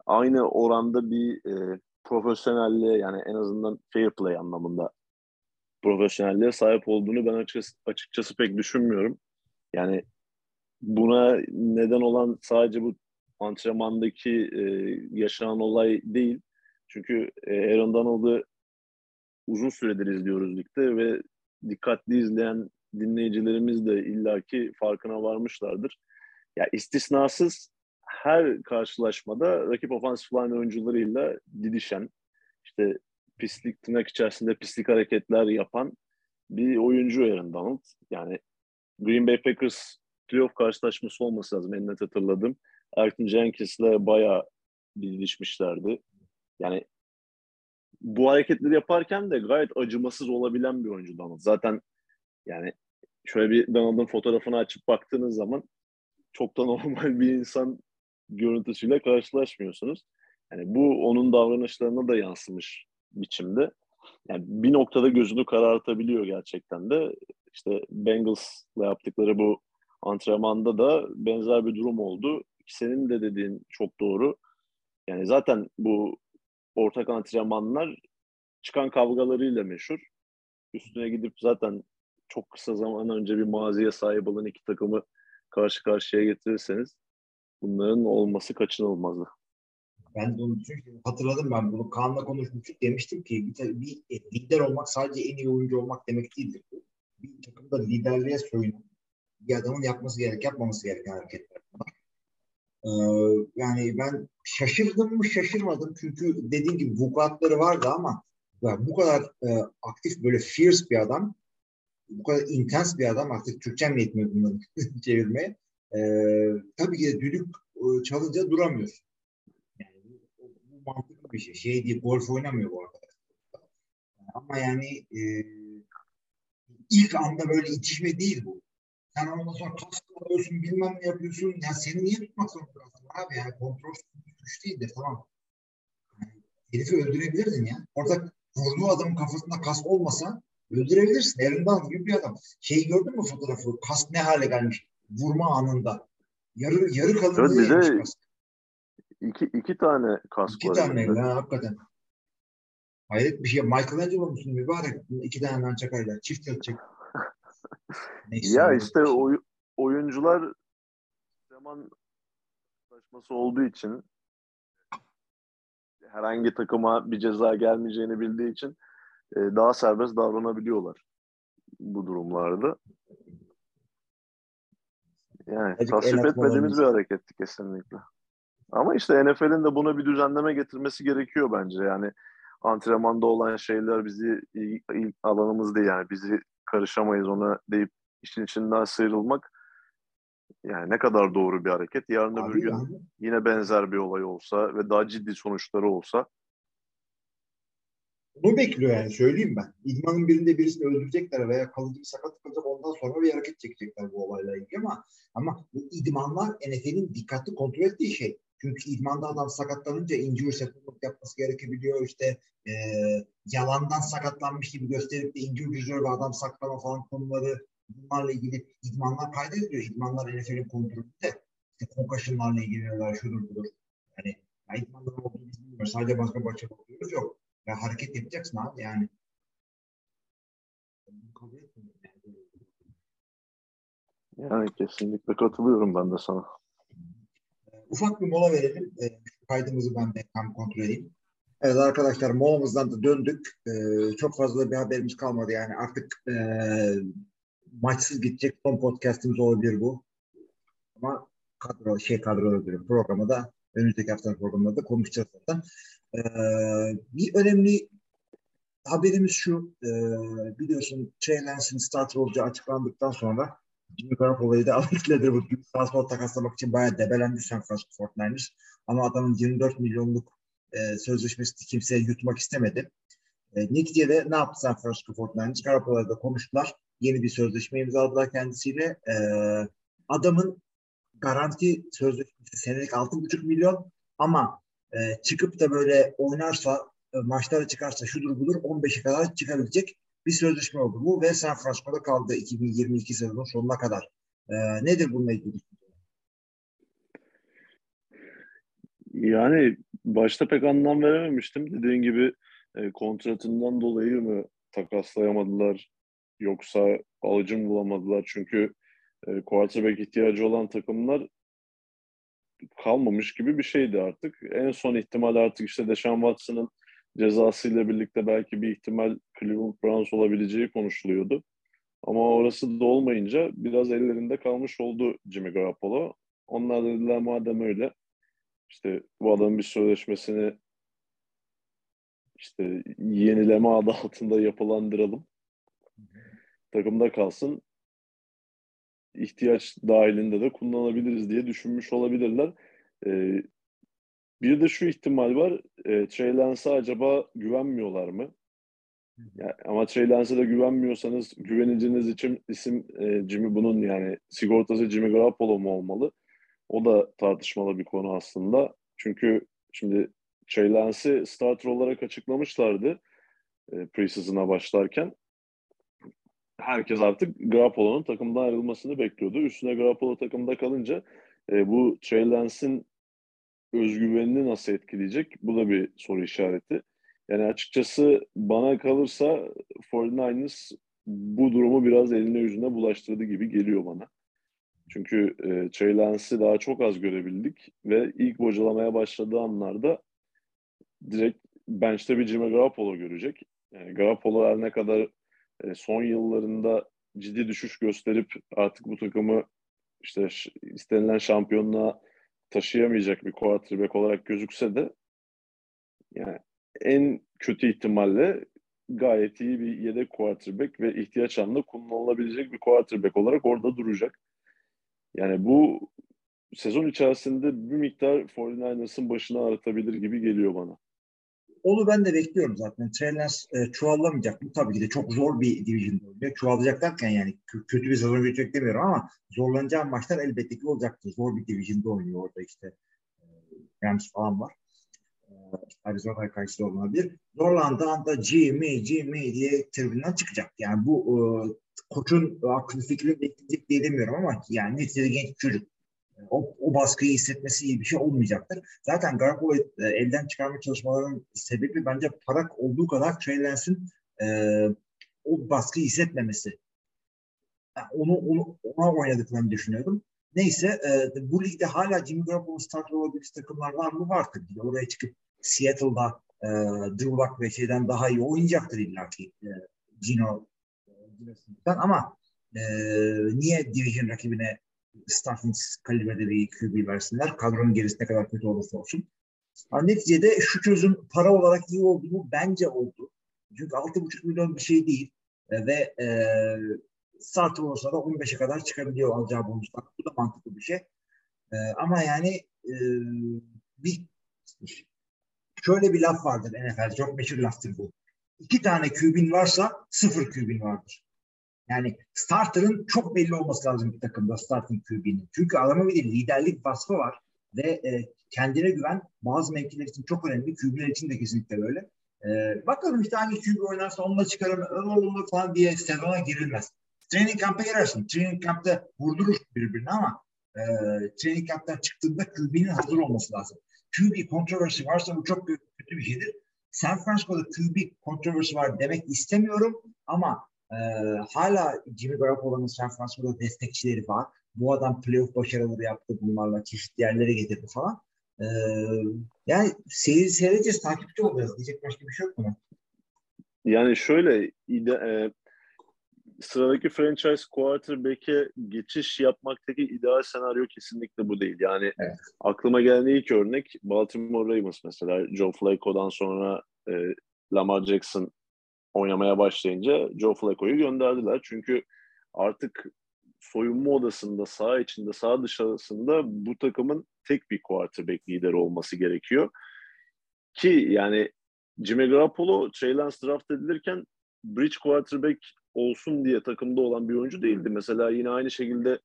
aynı oranda bir e, profesyonelliğe yani en azından fair play anlamında profesyonelliğe sahip olduğunu ben açıkçası, açıkçası pek düşünmüyorum. Yani buna neden olan sadece bu antrenmandaki e, yaşanan olay değil. Çünkü e, Aaron Donald'ı uzun süredir izliyoruz ligde ve dikkatli izleyen dinleyicilerimiz de illaki farkına varmışlardır. Ya istisnasız her karşılaşmada rakip ofansif line oyuncularıyla didişen, işte pislik tırnak içerisinde pislik hareketler yapan bir oyuncu Aaron Donald. Yani Green Bay Packers playoff karşılaşması olması lazım en net hatırladım. Elton Jenkins'le bayağı didişmişlerdi. Yani bu hareketleri yaparken de gayet acımasız olabilen bir oyuncu Donald. Zaten yani şöyle bir Donald'ın fotoğrafını açıp baktığınız zaman çok da normal bir insan görüntüsüyle karşılaşmıyorsunuz. Yani bu onun davranışlarına da yansımış biçimde. Yani bir noktada gözünü karartabiliyor gerçekten de. İşte Bengals'la yaptıkları bu antrenmanda da benzer bir durum oldu. Senin de dediğin çok doğru. Yani zaten bu ortak antrenmanlar çıkan kavgalarıyla meşhur. Üstüne gidip zaten çok kısa zaman önce bir maziye sahip olan iki takımı karşı karşıya getirirseniz bunların olması kaçınılmazdı. Ben de onu çünkü hatırladım ben bunu Kaan'la konuşmuştuk demiştim ki bir, bir lider olmak sadece en iyi oyuncu olmak demek değildir. Bir takımda liderliğe soyunan bir adamın yapması gerek, yapmaması gereken hareketler bunlar. Ee, yani ben şaşırdım mı şaşırmadım çünkü dediğim gibi vukuatları vardı ama bu kadar e, aktif böyle fierce bir adam bu kadar intens bir adam artık Türkçem mi yetmiyor bunları çevirmeye. E, tabii ki de düdük e, çalınca duramıyor. Yani bu, bu mantıklı bir şey. Şey diye golf oynamıyor bu arkadaş. Ama yani e, ilk anda böyle itişme değil bu. Sen ondan sonra kask alıyorsun bilmem ne yapıyorsun. Ya seni niye tutmak zorundasın abi? Yani kontrol güç değildir tamam. Yani, herifi öldürebilirdin ya. Orada vurduğu adamın kafasında kas olmasa öldürebilirsin. Aaron gibi bir adam. Şeyi gördün mü fotoğrafı? Kas ne hale gelmiş? Vurma anında. Yarı yarı kalınlığı evet, bize kask. İki, iki tane kask iki var. İki tane ya hakikaten. Hayret bir şey. Michelangelo musun mübarek? İki tane çakayla. Çift yatacak. Neyse, ya işte şey. oy, oyuncular zaman çalışması olduğu için herhangi takıma bir ceza gelmeyeceğini bildiği için e, daha serbest davranabiliyorlar bu durumlarda. Yani tasvip etmediğimiz bir hareketti kesinlikle. Ama işte NFL'in de buna bir düzenleme getirmesi gerekiyor bence. Yani antrenmanda olan şeyler bizi alanımız değil yani bizi karışamayız ona deyip işin içinden sıyrılmak yani ne kadar doğru bir hareket. Yarın öbür Abi gün yani yine benzer bir olay olsa ve daha ciddi sonuçları olsa Bunu bekliyor yani söyleyeyim ben. İdmanın birinde birisini öldürecekler veya kalıcı bir sakatlık olacak ondan sonra bir hareket çekecekler bu olayla ilgili ama ama bu idmanlar NFL'in dikkatli kontrol ettiği şey. Çünkü idmanda adam sakatlanınca injury settlement yapması gerekebiliyor. İşte e, yalandan sakatlanmış gibi gösterip de injury reserve adam saklama falan konuları bunlarla ilgili idmanlar kaydediliyor. İdmanlar NFL'in kontrolünde. İşte concussion'larla ilgileniyorlar şudur budur. Yani ya idmanların olduğunu biz bilmiyoruz. Sadece başka başka bakıyoruz yok. Ya hareket yapacaksın abi yani. yani kesinlikle katılıyorum ben de sana. Ufak bir mola verelim. E, kaydımızı ben de tam kontrol edeyim. Evet arkadaşlar molamızdan da döndük. E, çok fazla bir haberimiz kalmadı yani artık e, maçsız gidecek son podcastimiz olabilir bu. Ama kadro şey kadro diyorum programı da önümüzdeki haftanın programında da konuşacağız zaten. E, bir önemli haberimiz şu. E, biliyorsun Trey Lance'in starter olacağı açıklandıktan sonra Jimmy Garoppolo'yu da Alex Leatherwood sağ sol takaslamak için bayağı debelendi San Francisco 49ers. Ama adamın 24 milyonluk e, sözleşmesini kimseye yutmak istemedi. E, neticede ne yaptı San Francisco 49ers? Garoppolo'yla da konuştular. Yeni bir sözleşme imzaladılar kendisiyle. E, adamın garanti sözleşmesi senelik 6,5 milyon ama e, çıkıp da böyle oynarsa e, maçlara çıkarsa şudur budur 15'e kadar çıkabilecek bir sözleşme oldu bu ve San Francisco'da kaldı 2022 sezonun sonuna kadar. E, nedir bununla ilgili? Yani başta pek anlam verememiştim. Dediğin gibi e, kontratından dolayı mı takaslayamadılar yoksa alıcı mı bulamadılar? Çünkü e, quarterback ihtiyacı olan takımlar kalmamış gibi bir şeydi artık. En son ihtimal artık işte Deshaun Watson'ın cezasıyla birlikte belki bir ihtimal Cleveland Browns olabileceği konuşuluyordu. Ama orası da olmayınca biraz ellerinde kalmış oldu Jimmy Garoppolo. Onlar dediler madem öyle işte bu adamın bir sözleşmesini işte yenileme adı altında yapılandıralım. Takımda kalsın. ihtiyaç dahilinde de kullanabiliriz diye düşünmüş olabilirler. Ee, bir de şu ihtimal var. E, Trey Lance'a acaba güvenmiyorlar mı? Ya, ama Trey Lance'a da güvenmiyorsanız güveneceğiniz için isim e, Jimmy bunun yani sigortası Jimmy Garoppolo mu olmalı? O da tartışmalı bir konu aslında. Çünkü şimdi Trey Lance'i starter olarak açıklamışlardı e, preseason'a başlarken. Herkes artık Garoppolo'nun takımdan ayrılmasını bekliyordu. Üstüne Garoppolo takımda kalınca e, bu Trey Lance'in özgüvenini nasıl etkileyecek? Bu da bir soru işareti. Yani açıkçası bana kalırsa 49ers bu durumu biraz eline yüzüne bulaştırdı gibi geliyor bana. Çünkü e, Trey Lance'i daha çok az görebildik ve ilk bocalamaya başladığı anlarda direkt bench'te bir Jimmy Garoppolo görecek. Yani Garoppolo her ne kadar e, son yıllarında ciddi düşüş gösterip artık bu takımı işte istenilen şampiyonluğa taşıyamayacak bir quarterback olarak gözükse de yani en kötü ihtimalle gayet iyi bir yedek quarterback ve ihtiyaç anında kullanılabilecek bir quarterback olarak orada duracak. Yani bu sezon içerisinde bir miktar 49ers'ın başına aratabilir gibi geliyor bana. Onu ben de bekliyorum zaten. Trey Lance e, çuvallamayacak. Bu tabii ki de çok zor bir division'da oynuyor. Çuvallayacak derken yani kö- kötü bir sezon geçecek demiyorum ama zorlanacağı maçlar elbette ki olacaktır. Zor bir division'da oynuyor orada işte. E, Rams falan var. E, Arizona'ya karşı da olabilir. Zorlandığı anda Jimmy, Jimmy diye tribünden çıkacak. Yani bu e, koçun aklı fikrini bekleyecek diye demiyorum ama yani neticede genç çocuk. O, o baskıyı hissetmesi iyi bir şey olmayacaktır. Zaten Garoppolo'yu e, elden çıkarma çalışmalarının sebebi bence parak olduğu kadar Trey e, o baskıyı hissetmemesi. Yani onu, onu ona oynadıklarını düşünüyorum. Neyse e, bu ligde hala Jimmy Garoppolo starter olabilecek takımlar var mı? Var tabii. Oraya çıkıp Seattle'da e, Drew Luck ve şeyden daha iyi oynayacaktır illa ki e, Gino e, ama e, niye division rakibine starting kalibrede bir QB versinler? Kadronun gerisi ne kadar kötü olursa olsun. Ama neticede şu çözüm para olarak iyi oldu mu? Bence oldu. Çünkü 6,5 milyon bir şey değil. E, ve e, starter olsa da 15'e kadar çıkabiliyor alacağı bonuslar. Bu da mantıklı bir şey. E, ama yani e, bir şöyle bir laf vardır NFL. Çok meşhur laftır bu. İki tane QB'in varsa sıfır QB'in vardır. Yani starter'ın çok belli olması lazım bir takımda starting QB'nin. Çünkü adamın bir liderlik vasfı var ve e, kendine güven bazı mevkiler için çok önemli. QB'ler için de kesinlikle böyle. E, bakalım işte hangi QB oynarsa onunla çıkarım olur falan diye sezona girilmez. Training camp'a girersin. Training camp'ta vurdurur birbirini ama e, training camp'tan çıktığında QB'nin hazır olması lazım. QB kontroversi varsa bu çok kötü bir şeydir. San Francisco'da QB kontroversi var demek istemiyorum ama e, hala Jimmy Garoppolo'nun San Francisco'da destekçileri var. Bu adam playoff başarıları yaptı bunlarla çeşitli yerlere getirdi falan. E, yani seyir seyredeceğiz, takipçi olacağız. Diyecek başka bir şey yok mu? Yani şöyle ide, e, sıradaki franchise quarterback'e geçiş yapmaktaki ideal senaryo kesinlikle bu değil. Yani evet. aklıma gelen ilk örnek Baltimore Ravens mesela. Joe Flacco'dan sonra e, Lamar Jackson oynamaya başlayınca Joe Flacco'yu gönderdiler. Çünkü artık soyunma odasında, sağ içinde, sağ dışarısında bu takımın tek bir quarterback lideri olması gerekiyor. Ki yani Jimmy Garoppolo, Trey Lance draft edilirken bridge quarterback olsun diye takımda olan bir oyuncu değildi. Mesela yine aynı şekilde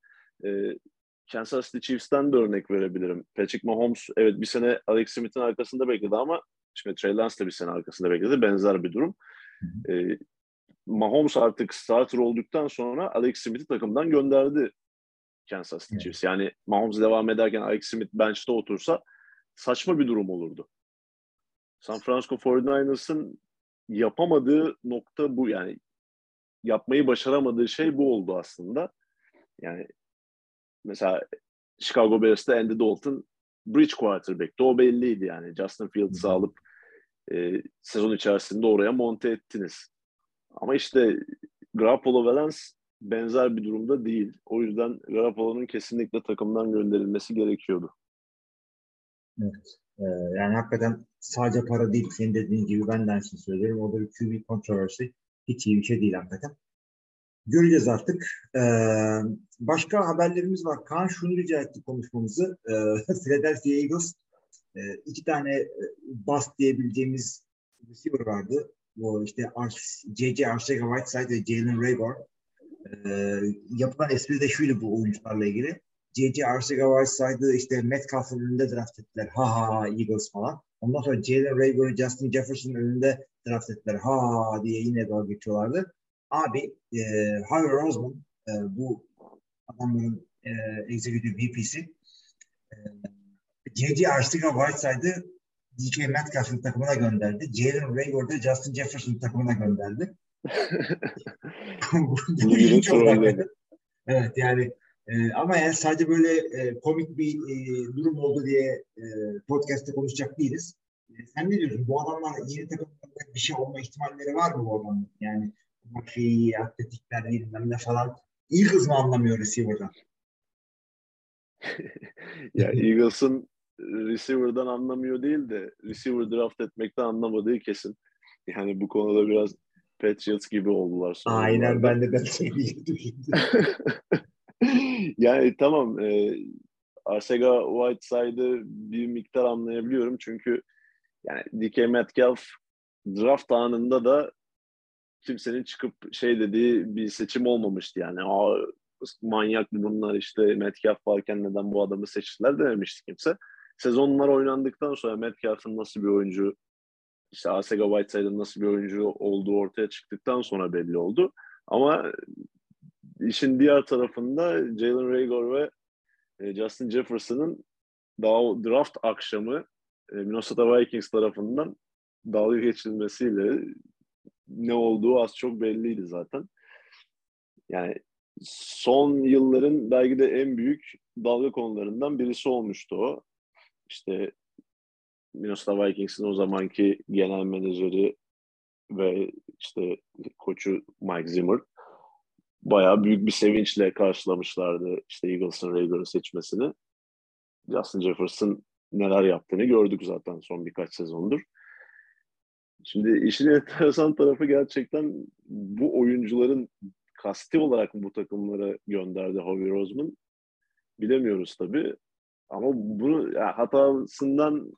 e, Kansas City Chiefs'ten de örnek verebilirim. Patrick Mahomes evet bir sene Alex Smith'in arkasında bekledi ama şimdi Trey Lance de bir sene arkasında bekledi. Benzer bir durum. E, Mahomes artık starter olduktan sonra Alex Smith'i takımdan gönderdi Kansas City Chiefs. Yani Mahomes devam ederken Alex Smith bench'te otursa saçma bir durum olurdu. San Francisco 49ers'ın yapamadığı nokta bu yani yapmayı başaramadığı şey bu oldu aslında. Yani mesela Chicago Bears'ta Andy Dalton bridge quarterback'ti. O belliydi yani. Justin Fields'ı alıp e, sezon içerisinde oraya monte ettiniz. Ama işte Garoppolo ve Lance benzer bir durumda değil. O yüzden Garoppolo'nun kesinlikle takımdan gönderilmesi gerekiyordu. Evet. Ee, yani hakikaten sadece para değil. Senin dediğin gibi ben de aynı şeyi söylerim. Orada bir QB kontroversi hiç iyi bir şey değil hakikaten. Göreceğiz artık. Ee, başka haberlerimiz var. Kaan şunu rica etti konuşmamızı. Ee, Philadelphia Eagles e, iki tane e, bust diyebileceğimiz receiver vardı. Bu işte J.J. Arcega-Whiteside ve Jalen Rager. Ee, yapılan espri de şuydu bu oyuncularla ilgili. J.J. Arcega-Whiteside'ı işte Metcalf'ın önünde draft ettiler. Ha ha Eagles falan. Ondan sonra Jalen Rager'ı Justin Jefferson'ın önünde draft ettiler. Ha diye yine dalga geçiyorlardı. Abi e, Harry Roseman e, bu adamların e, executive VP'si e, J.J. Arcega-Whiteside'ı DK Metcalf'ın takımına gönderdi. Jalen Rager'ı Justin Jefferson takımına gönderdi. evet yani e, ama yani sadece böyle e, komik bir e, durum oldu diye e, podcast'te konuşacak değiliz. E, sen ne diyorsun? Bu adamlar yeni takımda bir şey olma ihtimalleri var mı bu adamın? Yani şeyi, atletikler bilmem ne falan. İyi hız mı anlamıyor receiver'dan? ya Eagles'ın receiver'dan anlamıyor değil de receiver draft etmekten anlamadığı kesin. Yani bu konuda biraz Patriots gibi oldular. Aynen ben de ben yani tamam e, Arcega Whiteside'ı bir miktar anlayabiliyorum çünkü yani DK Metcalf draft anında da kimsenin çıkıp şey dediği bir seçim olmamıştı yani. Aa, manyak bunlar işte Metcalf varken neden bu adamı seçtiler dememişti kimse. Sezonlar oynandıktan sonra Metcalf'ın nasıl bir oyuncu işte Arcega Whiteside'ın nasıl bir oyuncu olduğu ortaya çıktıktan sonra belli oldu. Ama işin diğer tarafında Jalen Rager ve e, Justin Jefferson'ın daha draft akşamı e, Minnesota Vikings tarafından dalga geçilmesiyle ne olduğu az çok belliydi zaten. Yani son yılların belki de en büyük dalga konularından birisi olmuştu o. İşte Minnesota Vikings'in o zamanki genel menajeri ve işte koçu Mike Zimmer bayağı büyük bir sevinçle karşılamışlardı işte Eagles'ın Raider'ı seçmesini. Justin Jefferson neler yaptığını gördük zaten son birkaç sezondur. Şimdi işin enteresan tarafı gerçekten bu oyuncuların kasti olarak bu takımlara gönderdi Howie Roseman. Bilemiyoruz tabii. Ama bunu yani hatasından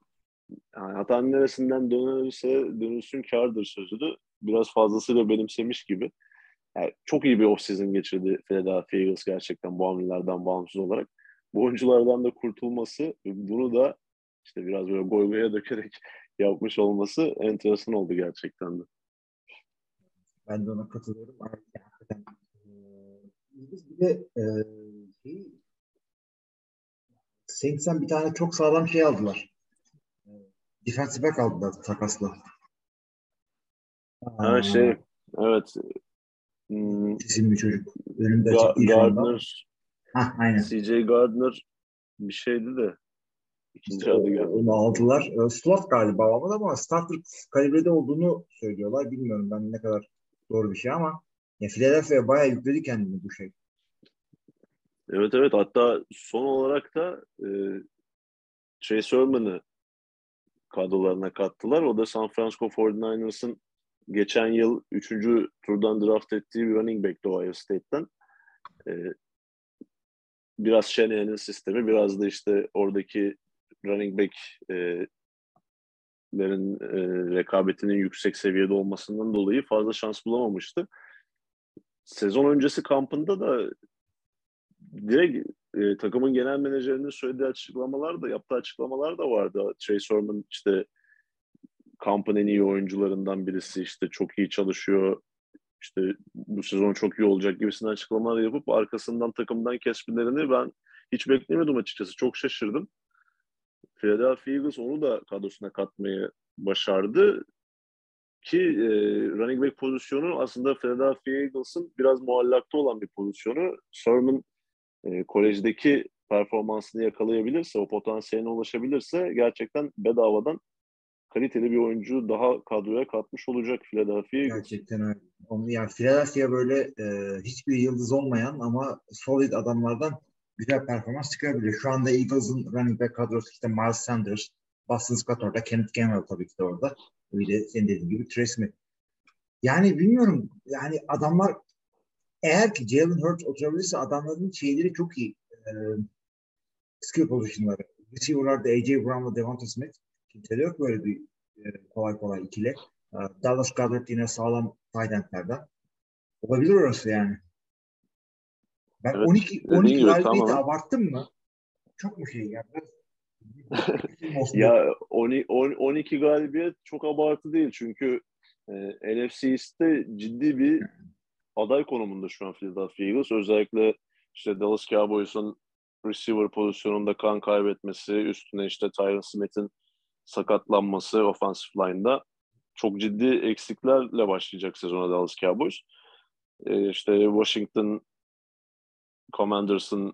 yani hatanın neresinden dönülürse dönülsün kardır sözünü biraz fazlasıyla benimsemiş gibi. Yani çok iyi bir off-season geçirdi Philadelphia Eagles gerçekten bu hamlelerden bağımsız olarak. Bu oyunculardan da kurtulması bunu da işte biraz böyle goy dökerek yapmış olması enteresan oldu gerçekten de. Ben de ona katılıyorum. Hakikaten bir de e, şey, Saints'ten bir tane çok sağlam şey aldılar. Defensive back aldılar takasla. Ha şey, evet. Hmm, İsimli çocuk. Önümde Ga- açık. Gardner, Hah, aynen. CJ Gardner bir şeydi de ikinci İşte adı geldi. onu aldılar. E, Slot galiba ama ama starter kalibrede olduğunu söylüyorlar. Bilmiyorum ben ne kadar doğru bir şey ama ya Philadelphia bayağı yükledi kendini bu şey. Evet evet hatta son olarak da e, Trey Sermon'ı kadrolarına kattılar. O da San Francisco 49ers'ın geçen yıl 3. turdan draft ettiği bir running back'ti Ohio State'ten. E, biraz Shanahan'ın sistemi, biraz da işte oradaki running back e, e, rekabetinin yüksek seviyede olmasından dolayı fazla şans bulamamıştı. Sezon öncesi kampında da direkt e, takımın genel menajerinin söylediği açıklamalar da yaptığı açıklamalar da vardı. Trey Sermon işte kampın en iyi oyuncularından birisi işte çok iyi çalışıyor işte bu sezon çok iyi olacak gibisinden açıklamalar yapıp arkasından takımdan kesmelerini ben hiç beklemiyordum açıkçası. Çok şaşırdım. Philadelphia Eagles onu da kadrosuna katmayı başardı ki e, running back pozisyonu aslında Philadelphia Eagles'ın biraz muallakta olan bir pozisyonu. Sermon e, kolejdeki performansını yakalayabilirse, o potansiyeline ulaşabilirse gerçekten bedavadan kaliteli bir oyuncu daha kadroya katmış olacak Philadelphia Eagles. Gerçekten öyle. Onu, yani Philadelphia böyle e, hiçbir yıldız olmayan ama solid adamlardan güzel performans çıkarabiliyor. Şu anda Eagles'ın running back kadrosu işte Miles Sanders, Boston Scott orada, Kenneth Gainwell tabii ki de orada. Öyle senin dediğin gibi Trey Smith. Yani bilmiyorum. Yani adamlar eğer ki Jalen Hurts oturabilirse adamların şeyleri çok iyi. E, skill pozisyonları. Receiver'larda A.J. Brown ve Devonta Smith. Kimse de yok böyle bir e, kolay kolay ikili. E, Dallas Goddard yine sağlam tight. Olabilir orası yani. Ben Evet, 12 dediğin 12 gibi, galibiyeti tamam. abarttım mı? Çok mu şey ya? Biraz- Olsun. Ya 12, 12 galibiyet çok abartı değil çünkü e, NFC East'te ciddi bir aday konumunda şu an Philadelphia Eagles. Özellikle işte Dallas Cowboys'un receiver pozisyonunda kan kaybetmesi, üstüne işte Tyron Smith'in sakatlanması offensive line'da çok ciddi eksiklerle başlayacak sezona Dallas Cowboys. E, işte Washington Commanders'ın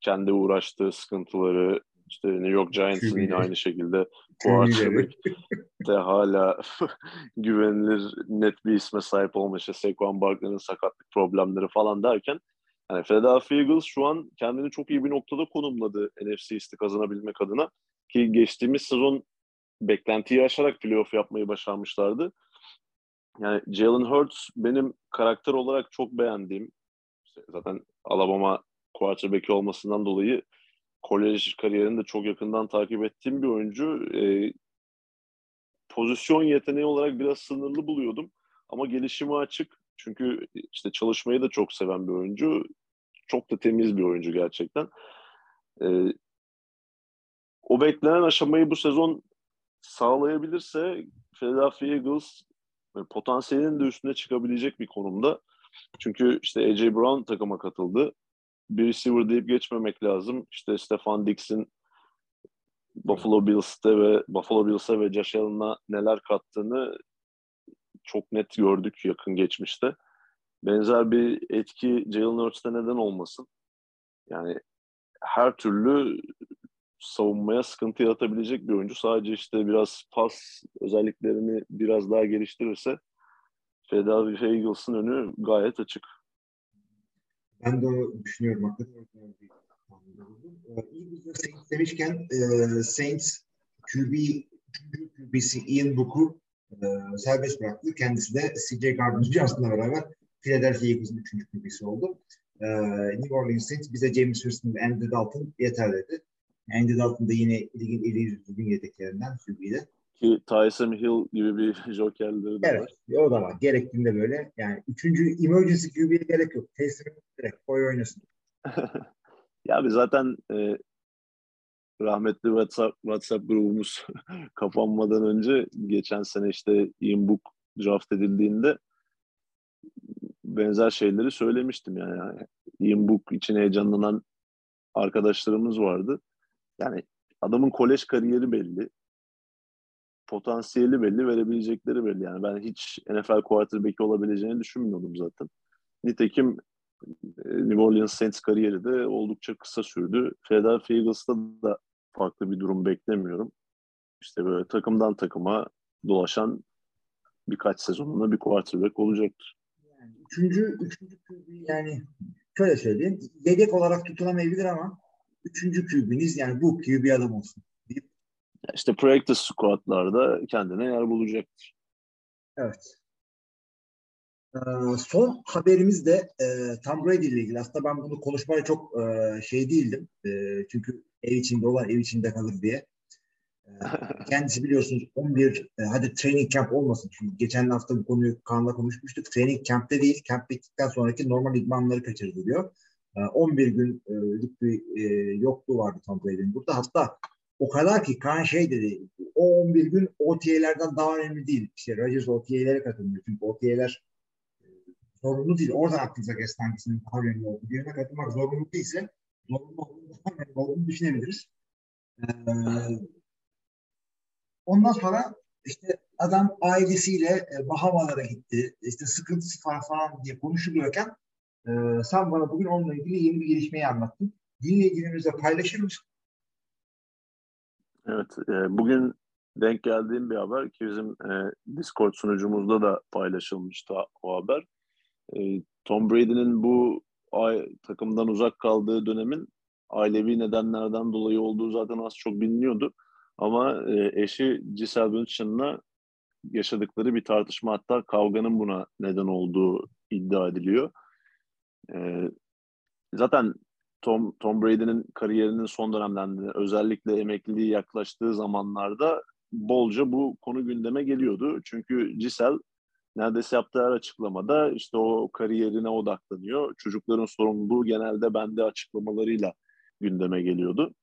kendi uğraştığı sıkıntıları, işte New York Giants'ın yine aynı şekilde bu de. hala güvenilir net bir isme sahip olma işte Saquon Barkley'nin sakatlık problemleri falan derken yani Philadelphia Eagles şu an kendini çok iyi bir noktada konumladı NFC East'i kazanabilmek adına. Ki geçtiğimiz sezon beklentiyi aşarak playoff yapmayı başarmışlardı. Yani Jalen Hurts benim karakter olarak çok beğendiğim zaten Alabama quarterback'i olmasından dolayı kolej kariyerini de çok yakından takip ettiğim bir oyuncu. Ee, pozisyon yeteneği olarak biraz sınırlı buluyordum. Ama gelişimi açık. Çünkü işte çalışmayı da çok seven bir oyuncu. Çok da temiz bir oyuncu gerçekten. Ee, o beklenen aşamayı bu sezon sağlayabilirse Philadelphia Eagles e, potansiyelinin de üstüne çıkabilecek bir konumda. Çünkü işte AJ Brown takıma katıldı. Bir receiver deyip geçmemek lazım. İşte Stefan Dix'in Buffalo Bills'te ve Buffalo Bills'e ve Josh Allen'a neler kattığını çok net gördük yakın geçmişte. Benzer bir etki Jalen Hurts'te neden olmasın? Yani her türlü savunmaya sıkıntı yaratabilecek bir oyuncu. Sadece işte biraz pas özelliklerini biraz daha geliştirirse Philadelphia Eagles'ın önü gayet açık. Ben de düşünüyorum. Hakikaten Ee, Saints demişken e, Saints QB QB'si Ian Book'u e, serbest bıraktı. Kendisi de CJ Gardner-Johnson'la beraber Philadelphia Eagles'ın üçüncü QB'si oldu. E, New Orleans Saints bize James Winston ve Andy Dalton yeter dedi. Andy Dalton da yine ligin iyi düzgün yedeklerinden QB'de. Ki Tyson Hill gibi bir jokerleri de Evet, var. o da var. Gerektiğinde böyle. Yani üçüncü emergency QB'ye gerek yok. Teslim direkt koy oynasın. Ya biz zaten e, rahmetli WhatsApp, WhatsApp grubumuz kapanmadan önce geçen sene işte Ian Book draft edildiğinde benzer şeyleri söylemiştim yani. yani Ian Book için heyecanlanan arkadaşlarımız vardı. Yani adamın kolej kariyeri belli. Potansiyeli belli, verebilecekleri belli. Yani ben hiç NFL quarterback'i olabileceğini düşünmüyordum zaten. Nitekim e, New Orleans Saints kariyeri de oldukça kısa sürdü. Philadelphia Eagles'ta da farklı bir durum beklemiyorum. İşte böyle takımdan takıma dolaşan birkaç sezonunda bir quarterback olacaktır. Yani üçüncü, üçüncü QB yani şöyle söyleyeyim. Yedek olarak tutunamayabilir ama üçüncü QB'niz yani bu QB adam olsun. İşte practice squad'larda kendine yer bulacaktır. Evet. Ee, son haberimiz de e, Tom Brady ile ilgili. Aslında ben bunu konuşmaya çok e, şey değildim. E, çünkü ev içinde olan ev içinde kalır diye. E, kendisi biliyorsunuz 11 e, hadi training camp olmasın. Çünkü geçen hafta bu konuyu Kaan'la konuşmuştuk. Training camp'te değil, camp bittikten sonraki normal idmanları kaçırdı diyor. E, 11 günlük bir e, yokluğu vardı Tom Brady'nin burada. Hatta o kadar ki Kaan şey dedi, o 11 gün OTA'lerden daha önemli değil. İşte Rodgers OTA'lere katılmıyor. Çünkü OTA'ler zorunlu değil. Oradan aklınıza gelsin hangisinin daha önemli olduğu. Birine katılmak zorunlu değilse zorunlu olduğunu olduğunu düşünebiliriz. Ee, ondan sonra işte adam ailesiyle e, Bahamalara gitti. İşte sıkıntısı var falan diye konuşuluyorken e, sen bana bugün onunla ilgili yeni bir gelişmeyi anlattın. Dinleyicilerimizle paylaşır mısın? Evet, e, bugün denk geldiğim bir haber ki bizim e, Discord sunucumuzda da paylaşılmıştı o haber. E, Tom Brady'nin bu ay, takımdan uzak kaldığı dönemin ailevi nedenlerden dolayı olduğu zaten az çok biliniyordu. Ama e, eşi Giselle Bündchen'la yaşadıkları bir tartışma hatta kavganın buna neden olduğu iddia ediliyor. E, zaten Tom, Tom Brady'nin kariyerinin son dönemlerinde özellikle emekliliği yaklaştığı zamanlarda bolca bu konu gündeme geliyordu. Çünkü Giselle neredeyse yaptığı her açıklamada işte o kariyerine odaklanıyor. Çocukların sorumluluğu genelde bende açıklamalarıyla gündeme geliyordu.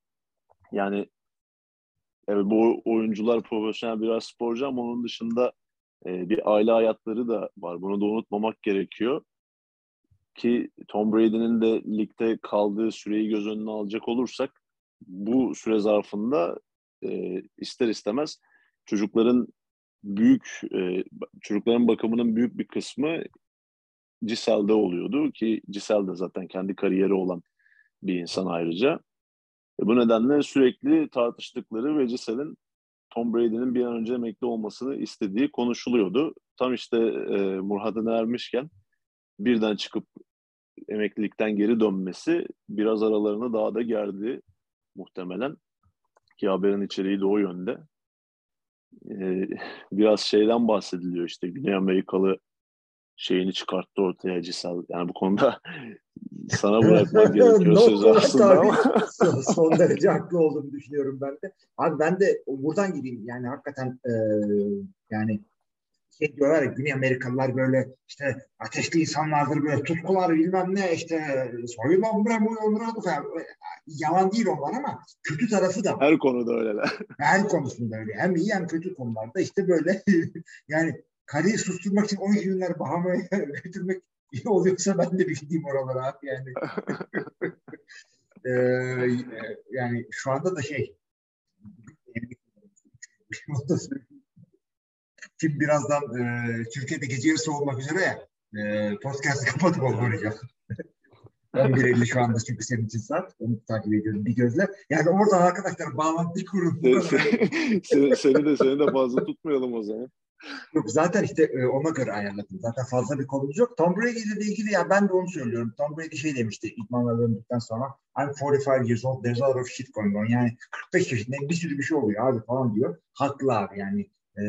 Yani evet, bu oyuncular profesyonel birer sporcu ama onun dışında e, bir aile hayatları da var. Bunu da unutmamak gerekiyor. Ki Tom Brady'nin de ligde kaldığı süreyi göz önüne alacak olursak bu süre zarfında e, ister istemez çocukların büyük e, çocukların bakımının büyük bir kısmı Gisel'de oluyordu ki Gisel de zaten kendi kariyeri olan bir insan ayrıca. E, bu nedenle sürekli tartıştıkları ve Gisel'in Tom Brady'nin bir an önce emekli olmasını istediği konuşuluyordu. Tam işte e, Murat'ına ermişken birden çıkıp emeklilikten geri dönmesi biraz aralarını daha da gerdi muhtemelen. Ki haberin içeriği de o yönde. Ee, biraz şeyden bahsediliyor işte Güney Amerikalı şeyini çıkarttı ortaya Cisal. Yani bu konuda sana bırakmak gerekiyor sözü aslında ama. son derece haklı olduğunu düşünüyorum ben de. Abi ben de buradan gideyim. Yani hakikaten e, yani şey diyorlar ya Güney Amerikalılar böyle işte ateşli insanlardır böyle tutkular bilmem ne işte soyulma bre bu falan. Yalan değil onlar ama kötü tarafı da var. Her konuda öyleler. Her konusunda öyle. Hem iyi hem kötü konularda işte böyle yani karıyı susturmak için 12 günler Bahama'ya götürmek iyi oluyorsa ben de bir gideyim oralara abi yani. ee, yani şu anda da şey Şimdi birazdan e, Türkiye'de gece yarısı olmak üzere e, podcast'ı kapatıp konuşacağım. 11.50 şu anda çünkü senin için saat. Onu takip ediyorum bir gözle. Yani orada arkadaşlar bağlantı kurun. Seni, seni de seni de fazla tutmayalım o zaman. Yok zaten işte e, ona göre ayarladım. Zaten fazla bir konumuz yok. Tom Brady ile ilgili ya ben de onu söylüyorum. Tom Brady şey demişti idmanlara döndükten sonra I'm 45 years old. There's a lot of shit going on. Yani 45 yaşındayım bir sürü bir şey oluyor abi falan diyor. Haklı abi yani. E,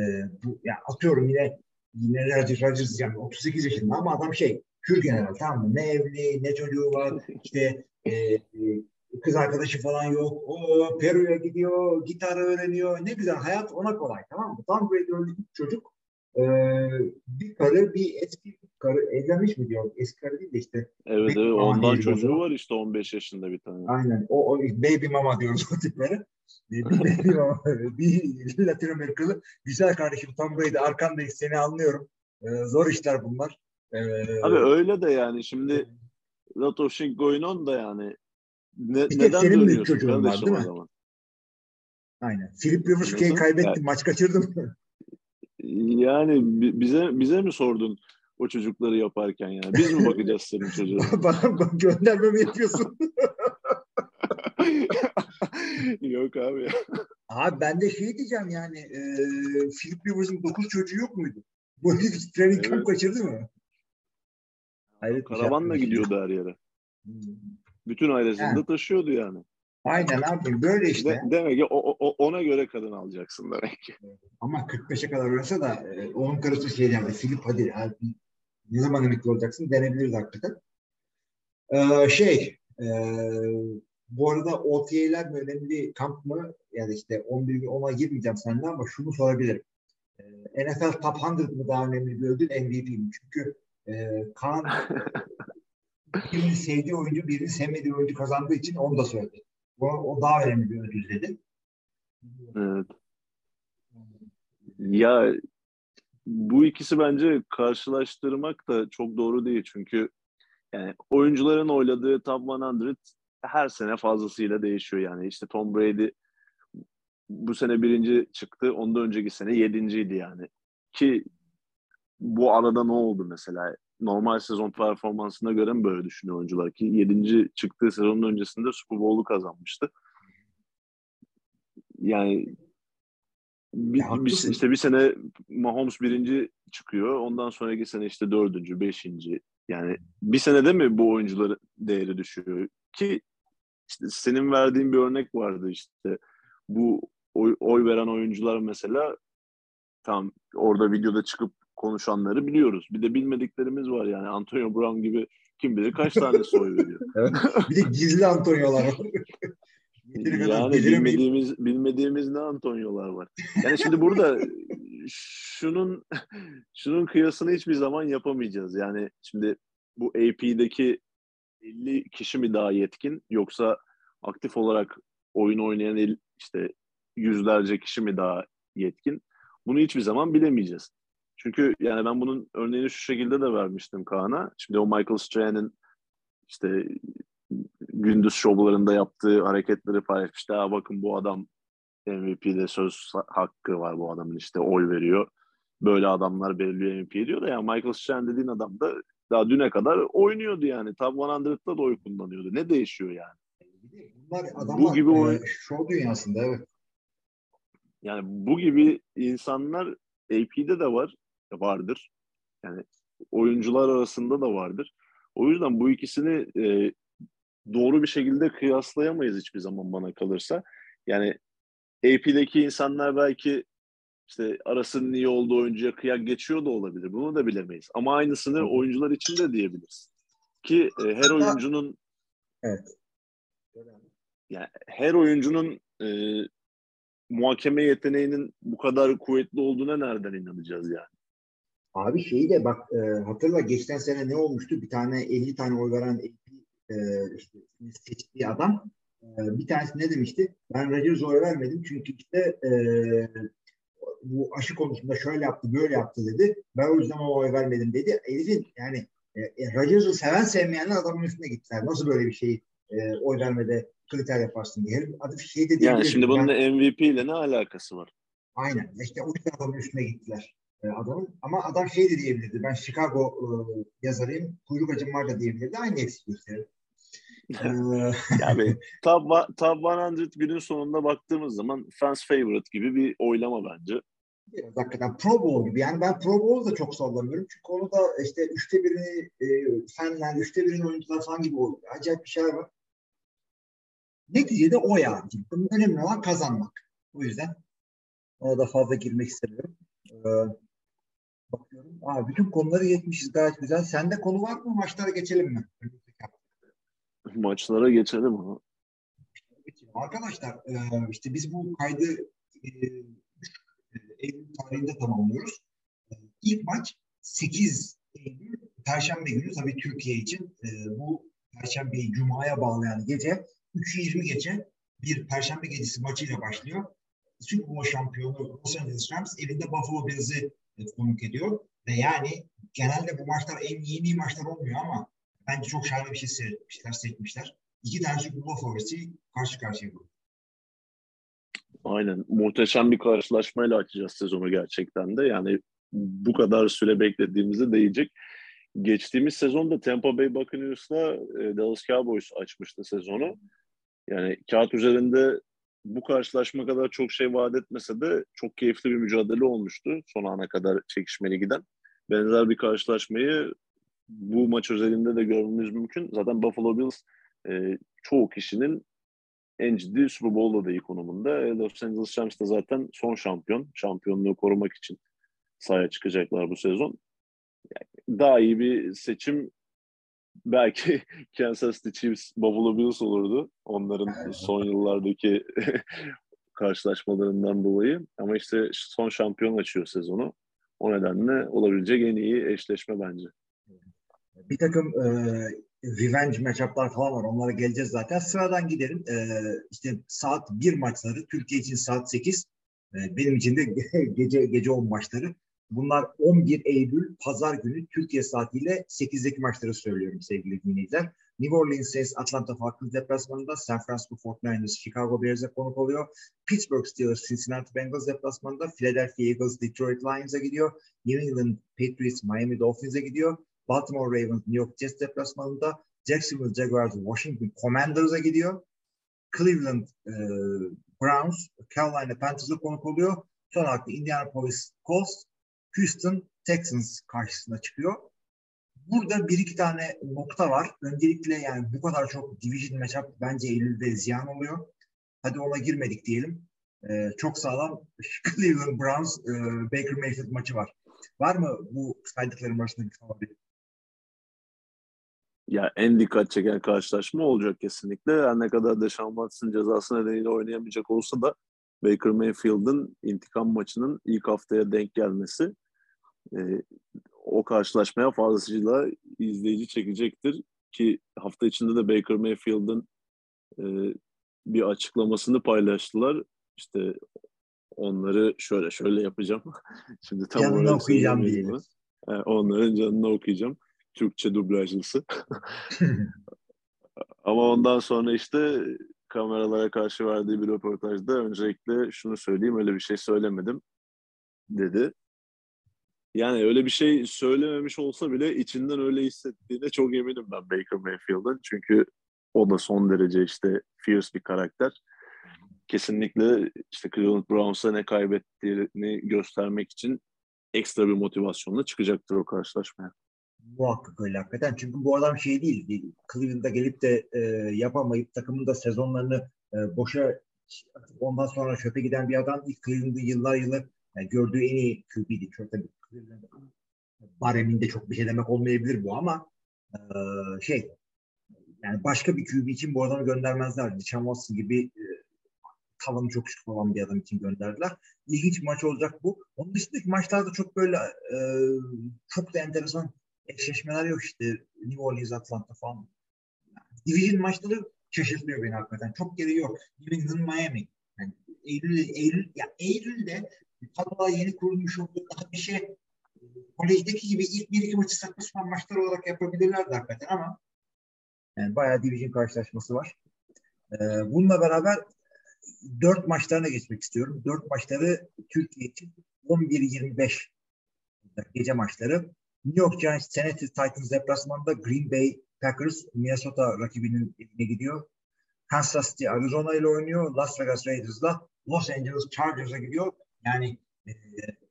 bu, ya atıyorum yine yine Rodgers, Rodgers yani 38 yaşında ama adam şey Kür general tamam mı? Ne evli ne çocuğu var. İşte e, e, kız arkadaşı falan yok. O Peru'ya gidiyor, gitar öğreniyor. Ne güzel hayat ona kolay tamam mı? Tom Brady öyle bir çocuk. Ee, bir karı, bir eski karı evlenmiş mi diyor? Eski karı değil de işte. Evet evet ondan çocuğu var işte 15 yaşında bir tane. Aynen. O, o baby mama diyoruz o tiplere. Bir baby mama. Bir Latin Amerikalı. Güzel kardeşim Tom Brady arkandayız seni anlıyorum. Ee, zor işler bunlar. Ee, Abi öyle de yani şimdi lot of shit going on da yani ne, Bir neden senin büyük çocuğun var, değil mi? zaman? Aynen. Philip Rivers kaybetti. Yani- Maç kaçırdım. Yani bi- bize bize mi sordun o çocukları yaparken yani? Biz mi bakacağız senin çocuğuna? Bana bak gönderme mi yapıyorsun? Yok abi. Abi ben de şey diyeceğim yani e, Philip Rivers'ın 9 çocuğu yok muydu? Bu herif camp Evet. kaçırdı mı? Hayret şey Karavanla gidiyordu her yere. Hmm. Bütün ailesini Yani. de taşıyordu yani. Aynen abi böyle işte. De- demek ki o, o- ona göre kadın alacaksın demek ki. Ama 45'e kadar oynasa da e, onun karısı şey derdi. Philip hadi abi, ne zaman emekli olacaksın denebiliriz hakikaten. Ee, şey e, bu arada OTA'ler mi önemli kamp mı? Yani işte 11 gün ona girmeyeceğim senden ama şunu sorabilirim. Ee, NFL Top 100 mı daha önemli bir ödül MVP mi? Çünkü e, Kaan birini sevdiği oyuncu birini sevmediği oyuncu kazandığı için onu da söyledi. O, o daha önemli bir ödül dedi. Evet. Ya bu ikisi bence karşılaştırmak da çok doğru değil çünkü yani oyuncuların oyladığı top 100 her sene fazlasıyla değişiyor yani işte Tom Brady bu sene birinci çıktı ondan önceki sene yedinciydi yani ki bu arada ne oldu mesela normal sezon performansına göre mi böyle düşünüyor oyuncular ki yedinci çıktığı sezonun öncesinde Super Bowl'u kazanmıştı yani bir, Ya bir, işte bir sene Mahomes birinci çıkıyor. Ondan sonraki sene işte dördüncü, beşinci. Yani bir senede mi bu oyuncuların değeri düşüyor? Ki işte senin verdiğin bir örnek vardı işte. Bu oy, oy veren oyuncular mesela tam orada videoda çıkıp konuşanları biliyoruz. Bir de bilmediklerimiz var yani. Antonio Brown gibi kim bilir kaç tanesi oy veriyor. Bir de gizli Antonio'lar var. Yani bilmediğimiz bilmediğimiz ne Antonio'lar var. Yani şimdi burada şunun şunun kıyasını hiçbir zaman yapamayacağız. Yani şimdi bu AP'deki 50 kişi mi daha yetkin yoksa aktif olarak oyun oynayan işte yüzlerce kişi mi daha yetkin? Bunu hiçbir zaman bilemeyeceğiz. Çünkü yani ben bunun örneğini şu şekilde de vermiştim Kaan'a. Şimdi o Michael Strahan'ın işte gündüz şovlarında yaptığı hareketleri paylaşmıştı. Ha bakın bu adam MVP'de söz hakkı var bu adamın işte oy veriyor. Böyle adamlar belirliyor MVP diyor da ya Michael Strahan dediğin adam da daha düne kadar oynuyordu yani. Top 100'da da oy kullanıyordu. Ne değişiyor yani? Bunlar adamlar Bu gibi e, oyun- şov dünyasında evet. Yani bu gibi insanlar AP'de de var, vardır. Yani oyuncular arasında da vardır. O yüzden bu ikisini e, doğru bir şekilde kıyaslayamayız hiçbir zaman bana kalırsa. Yani AP'deki insanlar belki işte arasının iyi olduğu oyuncuya kıyak geçiyor da olabilir. Bunu da bilemeyiz. Ama aynısını oyuncular için de diyebiliriz. Ki e, her oyuncunun Evet. yani her oyuncunun e, muhakeme yeteneğinin bu kadar kuvvetli olduğuna nereden inanacağız yani? Abi şeyi de bak e, hatırla geçen sene ne olmuştu? Bir tane 50 tane oy veren e, işte, seçtiği adam e, bir tanesi ne demişti? Ben Rodgers'a oy vermedim çünkü işte e, bu aşı konusunda şöyle yaptı böyle yaptı dedi. Ben o yüzden ona oy vermedim dedi. Herifin yani e, e, Rodgers'ı seven sevmeyenler adamın üstüne gittiler. Nasıl böyle bir şey e, oy vermede kriter yaparsın diye. Adı şey de Yani şimdi bunun MVP ile ne alakası var? Aynen. İşte o yüzden adamın üstüne gittiler e, adamın. Ama adam şey de diyebilirdi. Ben Chicago e, yazarıyım. Kuyruk acım var da diyebilirdi. Aynı eksik gösterir. Ee, Yani top, one- top 100 günün sonunda baktığımız zaman fans favorite gibi bir oylama bence. biraz hakikaten Pro Bowl gibi. Yani ben Pro Bowl'u da çok sallamıyorum. Çünkü onu da işte üçte birini e, fanler, üçte birini oyuncular falan gibi oluyor. Acayip bir şey var. Neticede o yani. Önemli olan kazanmak. O yüzden ona da fazla girmek istemiyorum. Ee, bakıyorum. Aa, bütün konuları yetmişiz gayet güzel. Sende konu var mı? Maçlara geçelim mi? Maçlara geçelim ama. Arkadaşlar e, işte biz bu kaydı e, Eylül tarihinde tamamlıyoruz. E, İlk maç 8 Eylül Perşembe günü tabii Türkiye için bu Perşembeyi Cuma'ya bağlayan gece 3.20 gece bir Perşembe gecesi maçıyla başlıyor. Super Bowl şampiyonu Los Angeles Rams evinde Buffalo Bills'i konuk ediyor. Ve yani genelde bu maçlar en yeni maçlar olmuyor ama bence çok şahane bir şey seyretmişler, seçmişler. İki tane Super Bowl favorisi karşı karşıya koyuyor. Aynen. Muhteşem bir karşılaşmayla açacağız sezonu gerçekten de. Yani bu kadar süre beklediğimize değecek. Geçtiğimiz sezonda Tampa Bay Buccaneers'la e, Dallas Cowboys açmıştı sezonu. Yani kağıt üzerinde bu karşılaşma kadar çok şey vaat etmese de çok keyifli bir mücadele olmuştu. Son ana kadar çekişmeli giden. Benzer bir karşılaşmayı bu maç özelinde de görmemiz mümkün. Zaten Buffalo Bills e, çoğu kişinin en ciddi Super Bowl adayı konumunda. E, Los Angeles Rams da zaten son şampiyon. Şampiyonluğu korumak için sahaya çıkacaklar bu sezon. Yani daha iyi bir seçim belki Kansas City Chiefs, Buffalo Bills olurdu. Onların son yıllardaki karşılaşmalarından dolayı. Ama işte son şampiyon açıyor sezonu. O nedenle olabilecek en iyi eşleşme bence. Bir takım e, revenge matchup'lar falan var. Onlara geleceğiz zaten. Sıradan gidelim. E, işte saat 1 maçları. Türkiye için saat 8. E, benim için de gece gece 10 maçları. Bunlar 11 Eylül Pazar günü Türkiye saatiyle 8'deki maçları söylüyorum sevgili dinleyiciler. New Orleans Saints Atlanta Falcons deplasmanında, San Francisco 49ers Chicago Bears'e konuk oluyor. Pittsburgh Steelers Cincinnati Bengals deplasmanında, Philadelphia Eagles Detroit Lions'a gidiyor. New England Patriots Miami Dolphins'e gidiyor. Baltimore Ravens New York Jets deplasmanında, Jacksonville Jaguars Washington Commanders'a gidiyor. Cleveland e, Browns Carolina Panthers'a konuk oluyor. Son olarak Indianapolis Colts Houston Texans karşısına çıkıyor. Burada bir iki tane nokta var. Öncelikle yani bu kadar çok division matchup bence Eylül'de ziyan oluyor. Hadi ona girmedik diyelim. Ee, çok sağlam Cleveland Browns e, Baker Mayfield maçı var. Var mı bu saydıklarım arasında bir favori? Ya en dikkat çeken karşılaşma olacak kesinlikle. Her ne kadar Deshaun Watson cezası nedeniyle oynayamayacak olsa da Baker Mayfield'ın intikam maçının ilk haftaya denk gelmesi e, o karşılaşmaya fazlasıyla izleyici çekecektir ki hafta içinde de Baker Mayfield'ın e, bir açıklamasını paylaştılar. İşte onları şöyle şöyle yapacağım. Şimdi tam Canını okuyacağım diyelim. e, onların canını okuyacağım. Türkçe dublajlısı. Ama ondan sonra işte kameralara karşı verdiği bir röportajda öncelikle şunu söyleyeyim öyle bir şey söylemedim dedi. Yani öyle bir şey söylememiş olsa bile içinden öyle hissettiğine çok eminim ben Baker Mayfield'ın. Çünkü o da son derece işte fierce bir karakter. Kesinlikle işte Cleveland Browns'a ne kaybettiğini göstermek için ekstra bir motivasyonla çıkacaktır o karşılaşmaya. Muhakkak öyle hakikaten. Çünkü bu adam şey değil. Cleveland'a gelip de e, yapamayıp takımın da sezonlarını e, boşa ondan sonra çöpe giden bir adam değil. Cleveland'ı yıllar yıllar yani gördüğü en iyi QB'di. Çok tabii Cleveland'ın bareminde çok bir şey demek olmayabilir bu ama e, şey yani başka bir QB için bu adamı göndermezler. Deshaun Watson gibi e, tavanı çok düşük olan bir adam için gönderdiler. İlginç bir maç olacak bu. Onun dışındaki maçlarda çok böyle e, çok da enteresan eşleşmeler yok işte. New Orleans, Atlanta falan. Division maçları şaşırtmıyor beni hakikaten. Çok gereği yok. New England, Miami. Yani Eylül, Eylül, ya Eylül'de kadrolar yeni kurulmuş olduğu daha bir şey kolejdeki gibi ilk bir iki maçı saçma sapan maçlar olarak yapabilirlerdi hakikaten ama yani bayağı division karşılaşması var. Ee, bununla beraber dört maçlarına geçmek istiyorum. Dört maçları Türkiye için 11-25 gece maçları. New York Giants Tennessee Titans deplasmanında Green Bay Packers Minnesota rakibinin evine gidiyor. Kansas City Arizona ile oynuyor. Las Vegas Raiders'la Los Angeles Chargers'a gidiyor. Yani e,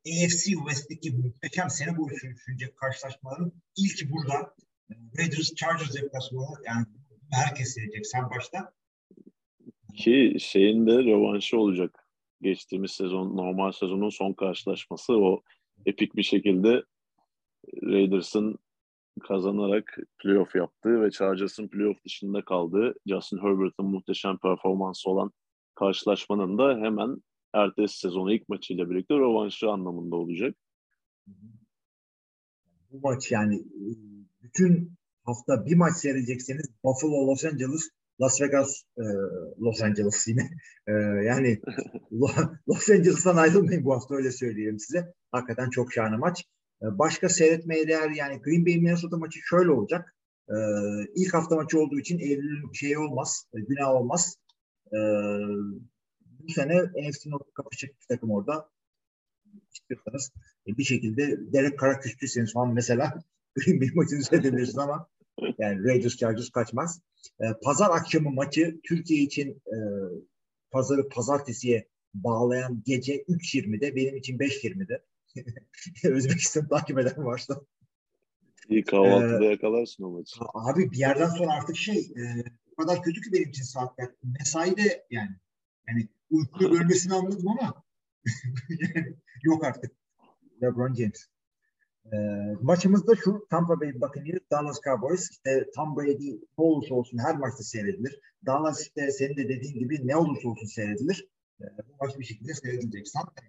AFC West'teki muhteşem sene boyu sürülecek karşılaşmaların ilki burada. E, Raiders Chargers deplasmanı yani herkes seyredecek sen başta. Ki şeyin de rövanşı olacak. Geçtiğimiz sezon normal sezonun son karşılaşması o epik bir şekilde Raiders'ın kazanarak playoff yaptığı ve Chargers'ın playoff dışında kaldığı Justin Herbert'ın muhteşem performansı olan karşılaşmanın da hemen ertesi sezonu ilk maçıyla birlikte rövanşı anlamında olacak. Bu maç yani e, bütün hafta bir maç seyredecekseniz Buffalo, Los Angeles, Las Vegas, e, Los Angeles yine. E, yani Los Angeles'tan ayrılmayın bu hafta öyle söyleyeyim size. Hakikaten çok şahane maç. E, başka seyretmeye değer yani Green Bay Minnesota maçı şöyle olacak. E, ilk hafta maçı olduğu için Eylül'ün şeyi olmaz, günah olmaz. E, bu sene NFC North kapışacak bir takım orada. İstiyorsanız e, bir şekilde Derek Carr'a küstüyseniz falan mesela Green Bay maçını seyredebilirsiniz ama yani Raiders Chargers kaçmaz. E, Pazar akşamı maçı Türkiye için e, pazarı pazartesiye bağlayan gece 3.20'de benim için 5.20'de. Özbekistan takip eden varsa. İyi kahvaltıda ee, yakalarsın o maçı. Abi bir yerden sonra artık şey e, o kadar kötü ki benim için saatler. Mesai de yani yani uykuyu bölmesini anladım ama yani, yok artık. LeBron James. E, maçımızda şu Tampa Bay Buccaneers, Dallas Cowboys. İşte Tom Brady ne olursa olsun her maçta seyredilir. Dallas işte senin de dediğin gibi ne olursa olsun seyredilir. E, bu maç bir şekilde seyredilecek. Sanki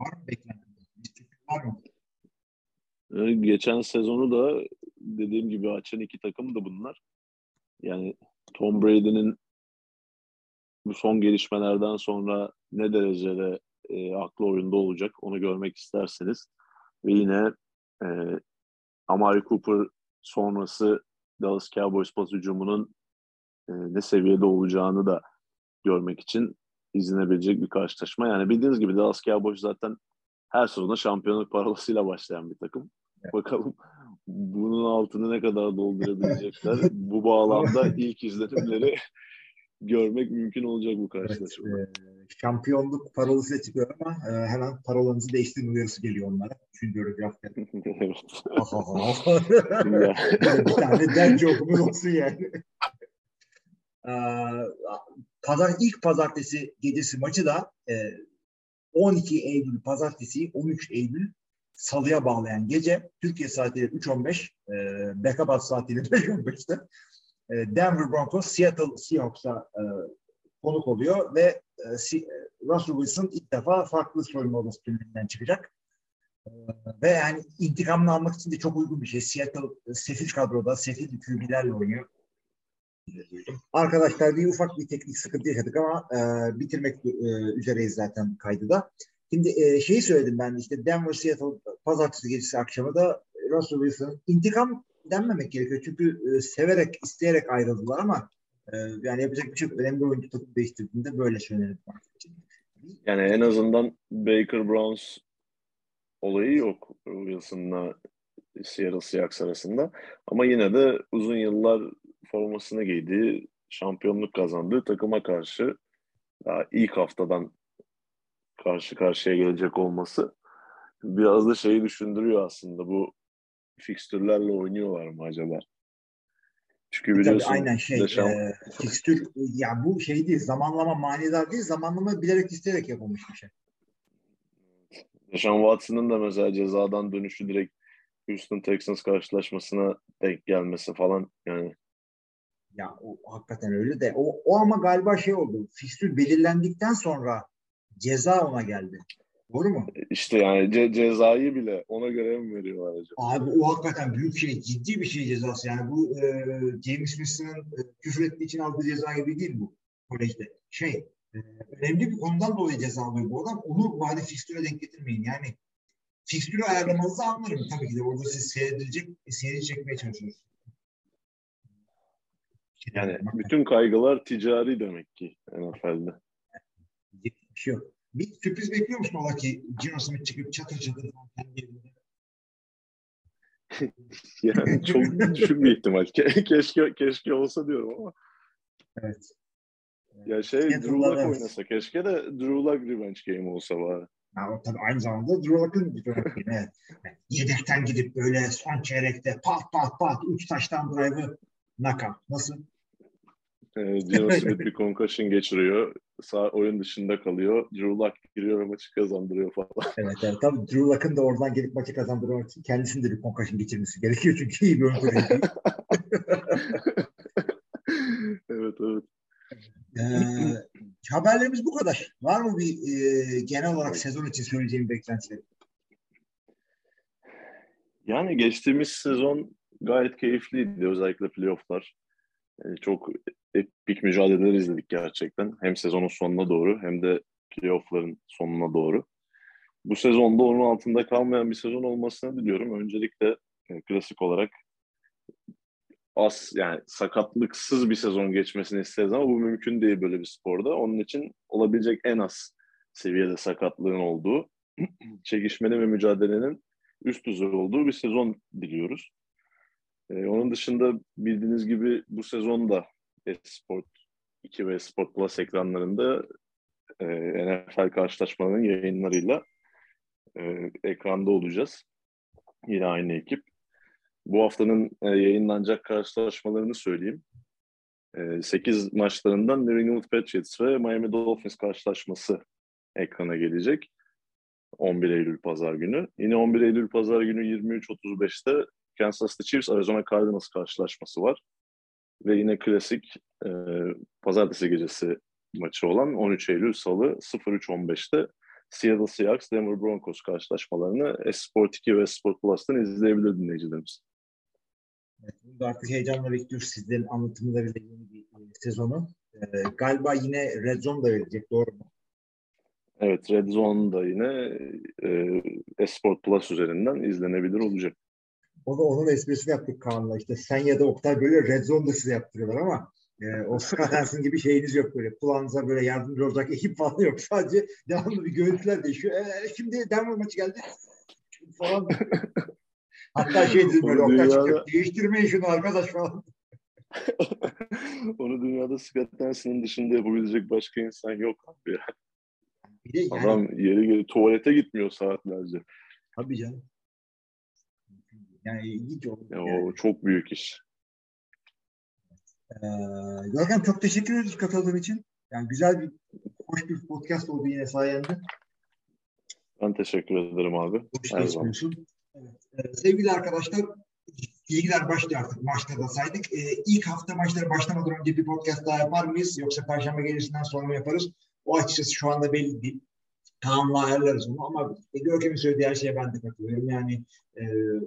Var mı beklentiniz? Var mı? Geçen sezonu da dediğim gibi açan iki takım da bunlar. Yani Tom Brady'nin bu son gelişmelerden sonra ne derecede e, aklı oyunda olacak onu görmek isterseniz ve yine e, Amari Cooper sonrası Dallas Cowboys pas hücumunun e, ne seviyede olacağını da görmek için izlenebilecek bir karşılaşma. Yani bildiğiniz gibi Dallas Cowboys zaten her sezonda şampiyonluk parolasıyla başlayan bir takım. Evet. Bakalım bunun altını ne kadar doldurabilecekler. bu bağlamda ilk izlenimleri görmek mümkün olacak bu karşılaşma. Evet, e, şampiyonluk parolası çıkıyor ama e, hemen parolanızı değiştirin uyarısı geliyor onlara. Üçüncü öyle bir hafta. evet. bir tane dergi okumun olsun yani. Pazar, ilk pazartesi gecesi maçı da e, 12 Eylül pazartesi 13 Eylül salıya bağlayan gece Türkiye saatiyle 3.15 e, Bekabat saatiyle 5.15'te e, Denver Broncos Seattle Seahawks'a e, konuk oluyor ve e, Russell Wilson ilk defa farklı soyunma odası tümünden çıkacak. E, ve yani intikamını almak için de çok uygun bir şey. Seattle e, sefil kadroda, sefil QB'lerle oynuyor. Arkadaşlar bir ufak bir teknik sıkıntı yaşadık ama e, bitirmek e, üzereyiz zaten kaydı da. Şimdi e, şeyi söyledim ben işte Denver Seattle pazartesi gecesi akşamı da Russell Wilson intikam denmemek gerekiyor. Çünkü e, severek, isteyerek ayrıldılar ama e, yani yapacak bir şey yok. Önemli oyuncu takım değiştirdiğinde böyle söylenir. Yani en azından Baker Browns olayı yok Wilson'la Seattle Seahawks arasında. Ama yine de uzun yıllar formasını giydiği, şampiyonluk kazandığı takıma karşı daha ilk haftadan karşı karşıya gelecek olması biraz da şeyi düşündürüyor aslında bu fikstürlerle oynuyorlar mı acaba? Çünkü biliyorsun Tabii aynen şey yaşam... e, fikstür ya bu şey değil zamanlama manidar değil zamanlama bilerek isteyerek yapılmış bir şey. Yaşam Watson'ın da mesela cezadan dönüşü direkt Houston Texans karşılaşmasına denk gelmesi falan yani ya o hakikaten öyle de o, o ama galiba şey oldu. Fikstür belirlendikten sonra ceza ona geldi. Doğru mu? İşte yani ce- cezayı bile ona göre mi veriyorlar acaba? Abi o hakikaten büyük şey, ciddi bir şey cezası. Yani bu e, James Smith'in e, küfür ettiği için aldığı ceza gibi değil bu kolejde. Şey, e, önemli bir konudan dolayı ceza alıyor bu adam. Onu bari fikstüre denk getirmeyin. Yani fikstürü ayarlamanızı anlarım tabii ki de. Orada siz seyredilecek, seyir çekmeye çalışıyorsunuz. Yani bütün kaygılar ticari demek ki NFL'de. Bir şey yok. Bir sürpriz bekliyor musun ola ki Gino Smith çıkıp çatır çatır yani çok düşük bir ihtimal. Ke- keşke keşke olsa diyorum ama. Evet. Ya şey Seattle'da Drew Luck evet. oynasa keşke de Drew Luck revenge game olsa bari. Ya, o tabii aynı zamanda Drew Luck'ın. Evet. Yani Yedekten gidip böyle son çeyrekte pat pat pat üç taştan drive'ı knockout. Nasıl? Ee, Gino Smith bir concussion geçiriyor. Sağ oyun dışında kalıyor. Drew Luck giriyor ve maçı kazandırıyor falan. Evet, evet. Tabii Drew Luck'ın da oradan gelip maçı kazandırmak için kendisinin de bir concussion geçirmesi gerekiyor çünkü iyi bir oyuncu değil. evet evet. Ee, haberlerimiz bu kadar. Var mı bir e, genel olarak sezon için söyleyeceğim beklentileri? Yani geçtiğimiz sezon gayet keyifliydi. Özellikle playofflar. Ee, çok epik mücadeleler izledik gerçekten. Hem sezonun sonuna doğru hem de playoffların sonuna doğru. Bu sezonda onun altında kalmayan bir sezon olmasını diliyorum. Öncelikle e, klasik olarak az yani sakatlıksız bir sezon geçmesini isteriz ama bu mümkün değil böyle bir sporda. Onun için olabilecek en az seviyede sakatlığın olduğu, çekişmeli ve mücadelenin üst düzey olduğu bir sezon diliyoruz. Ee, onun dışında bildiğiniz gibi bu sezon da Esport 2 ve Esport Plus ekranlarında e, NFL karşılaşmalarının yayınlarıyla e, ekranda olacağız. Yine aynı ekip. Bu haftanın e, yayınlanacak karşılaşmalarını söyleyeyim. E, 8 maçlarından New England Patriots ve Miami Dolphins karşılaşması ekrana gelecek. 11 Eylül Pazar günü. Yine 11 Eylül Pazar günü 23.35'te Kansas City Chiefs Arizona Cardinals karşılaşması var. Ve yine klasik e, pazartesi gecesi maçı olan 13 Eylül Salı 03.15'te Seattle Seahawks Denver Broncos karşılaşmalarını Sport 2 ve Sport Plus'tan izleyebilir dinleyicilerimiz. Evet, artık heyecanla bekliyoruz sizlerin anlatımlarıyla yeni bir e, sezonu. E, galiba yine Red Zone da verecek doğru mu? Evet Red Zone da yine e, Esport Plus üzerinden izlenebilir olacak. O da onun esprisini yaptık Kaan'la. İşte sen ya da Oktay böyle Red Zone da size yaptırıyorlar ama e, o Scott Hansen gibi şeyiniz yok böyle. Kulağınıza böyle yardımcı olacak ekip falan yok. Sadece devamlı bir görüntüler değişiyor. E, şimdi Denver maçı geldi falan. Hatta şey dedim böyle Onu Oktay çıkıp değiştirmeyin şunu arkadaş falan. Onu dünyada Scott Hansen'ın dışında yapabilecek başka insan yok abi ya. Bir de yani, Adam yeri geri tuvalete gitmiyor saatlerce. Tabii canım. Yani ilginç oldu. Ya, o çok büyük iş. Ee, Görkem çok teşekkür ederiz katıldığın için. Yani güzel bir, hoş bir podcast oldu yine sayende. Ben teşekkür ederim abi. Hoş Her zaman. Evet. Ee, sevgili arkadaşlar, bilgiler başlıyor artık maçta da saydık. Ee, ilk hafta maçları başlamadan önce bir podcast daha yapar mıyız? Yoksa Perşembe gecesinden sonra mı yaparız? O açıkçası şu anda belli değil. Kaan'la ayarlarız onu ama Görkem'in söylediği her şeye ben de katılıyorum. Yani e,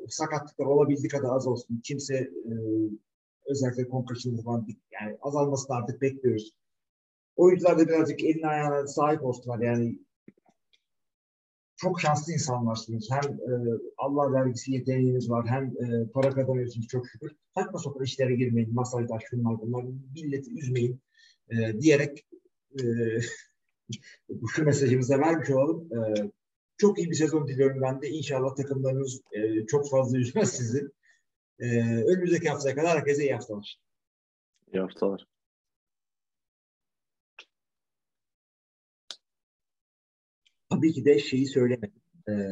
sakatlıklar olabildiği kadar az olsun. Kimse e, özellikle concussion'lı falan yani azalmasını artık bekliyoruz. Oyuncular da birazcık eline ayağına sahip olsunlar. Yani çok şanslı insanlarsınız. Hem e, Allah vergisi yeteneğiniz var hem e, para kazanıyorsunuz çok şükür. Saçma sapan işlere girmeyin. Masajlar şunlar bunlar. Milleti üzmeyin e, diyerek e, şu mesajımızı da vermiş olalım. E, çok iyi bir sezon diliyorum ben de. İnşallah takımlarınız e, çok fazla üzmez sizi. E, önümüzdeki haftaya kadar herkese iyi haftalar. İyi haftalar. Tabii ki de şeyi söylemedim.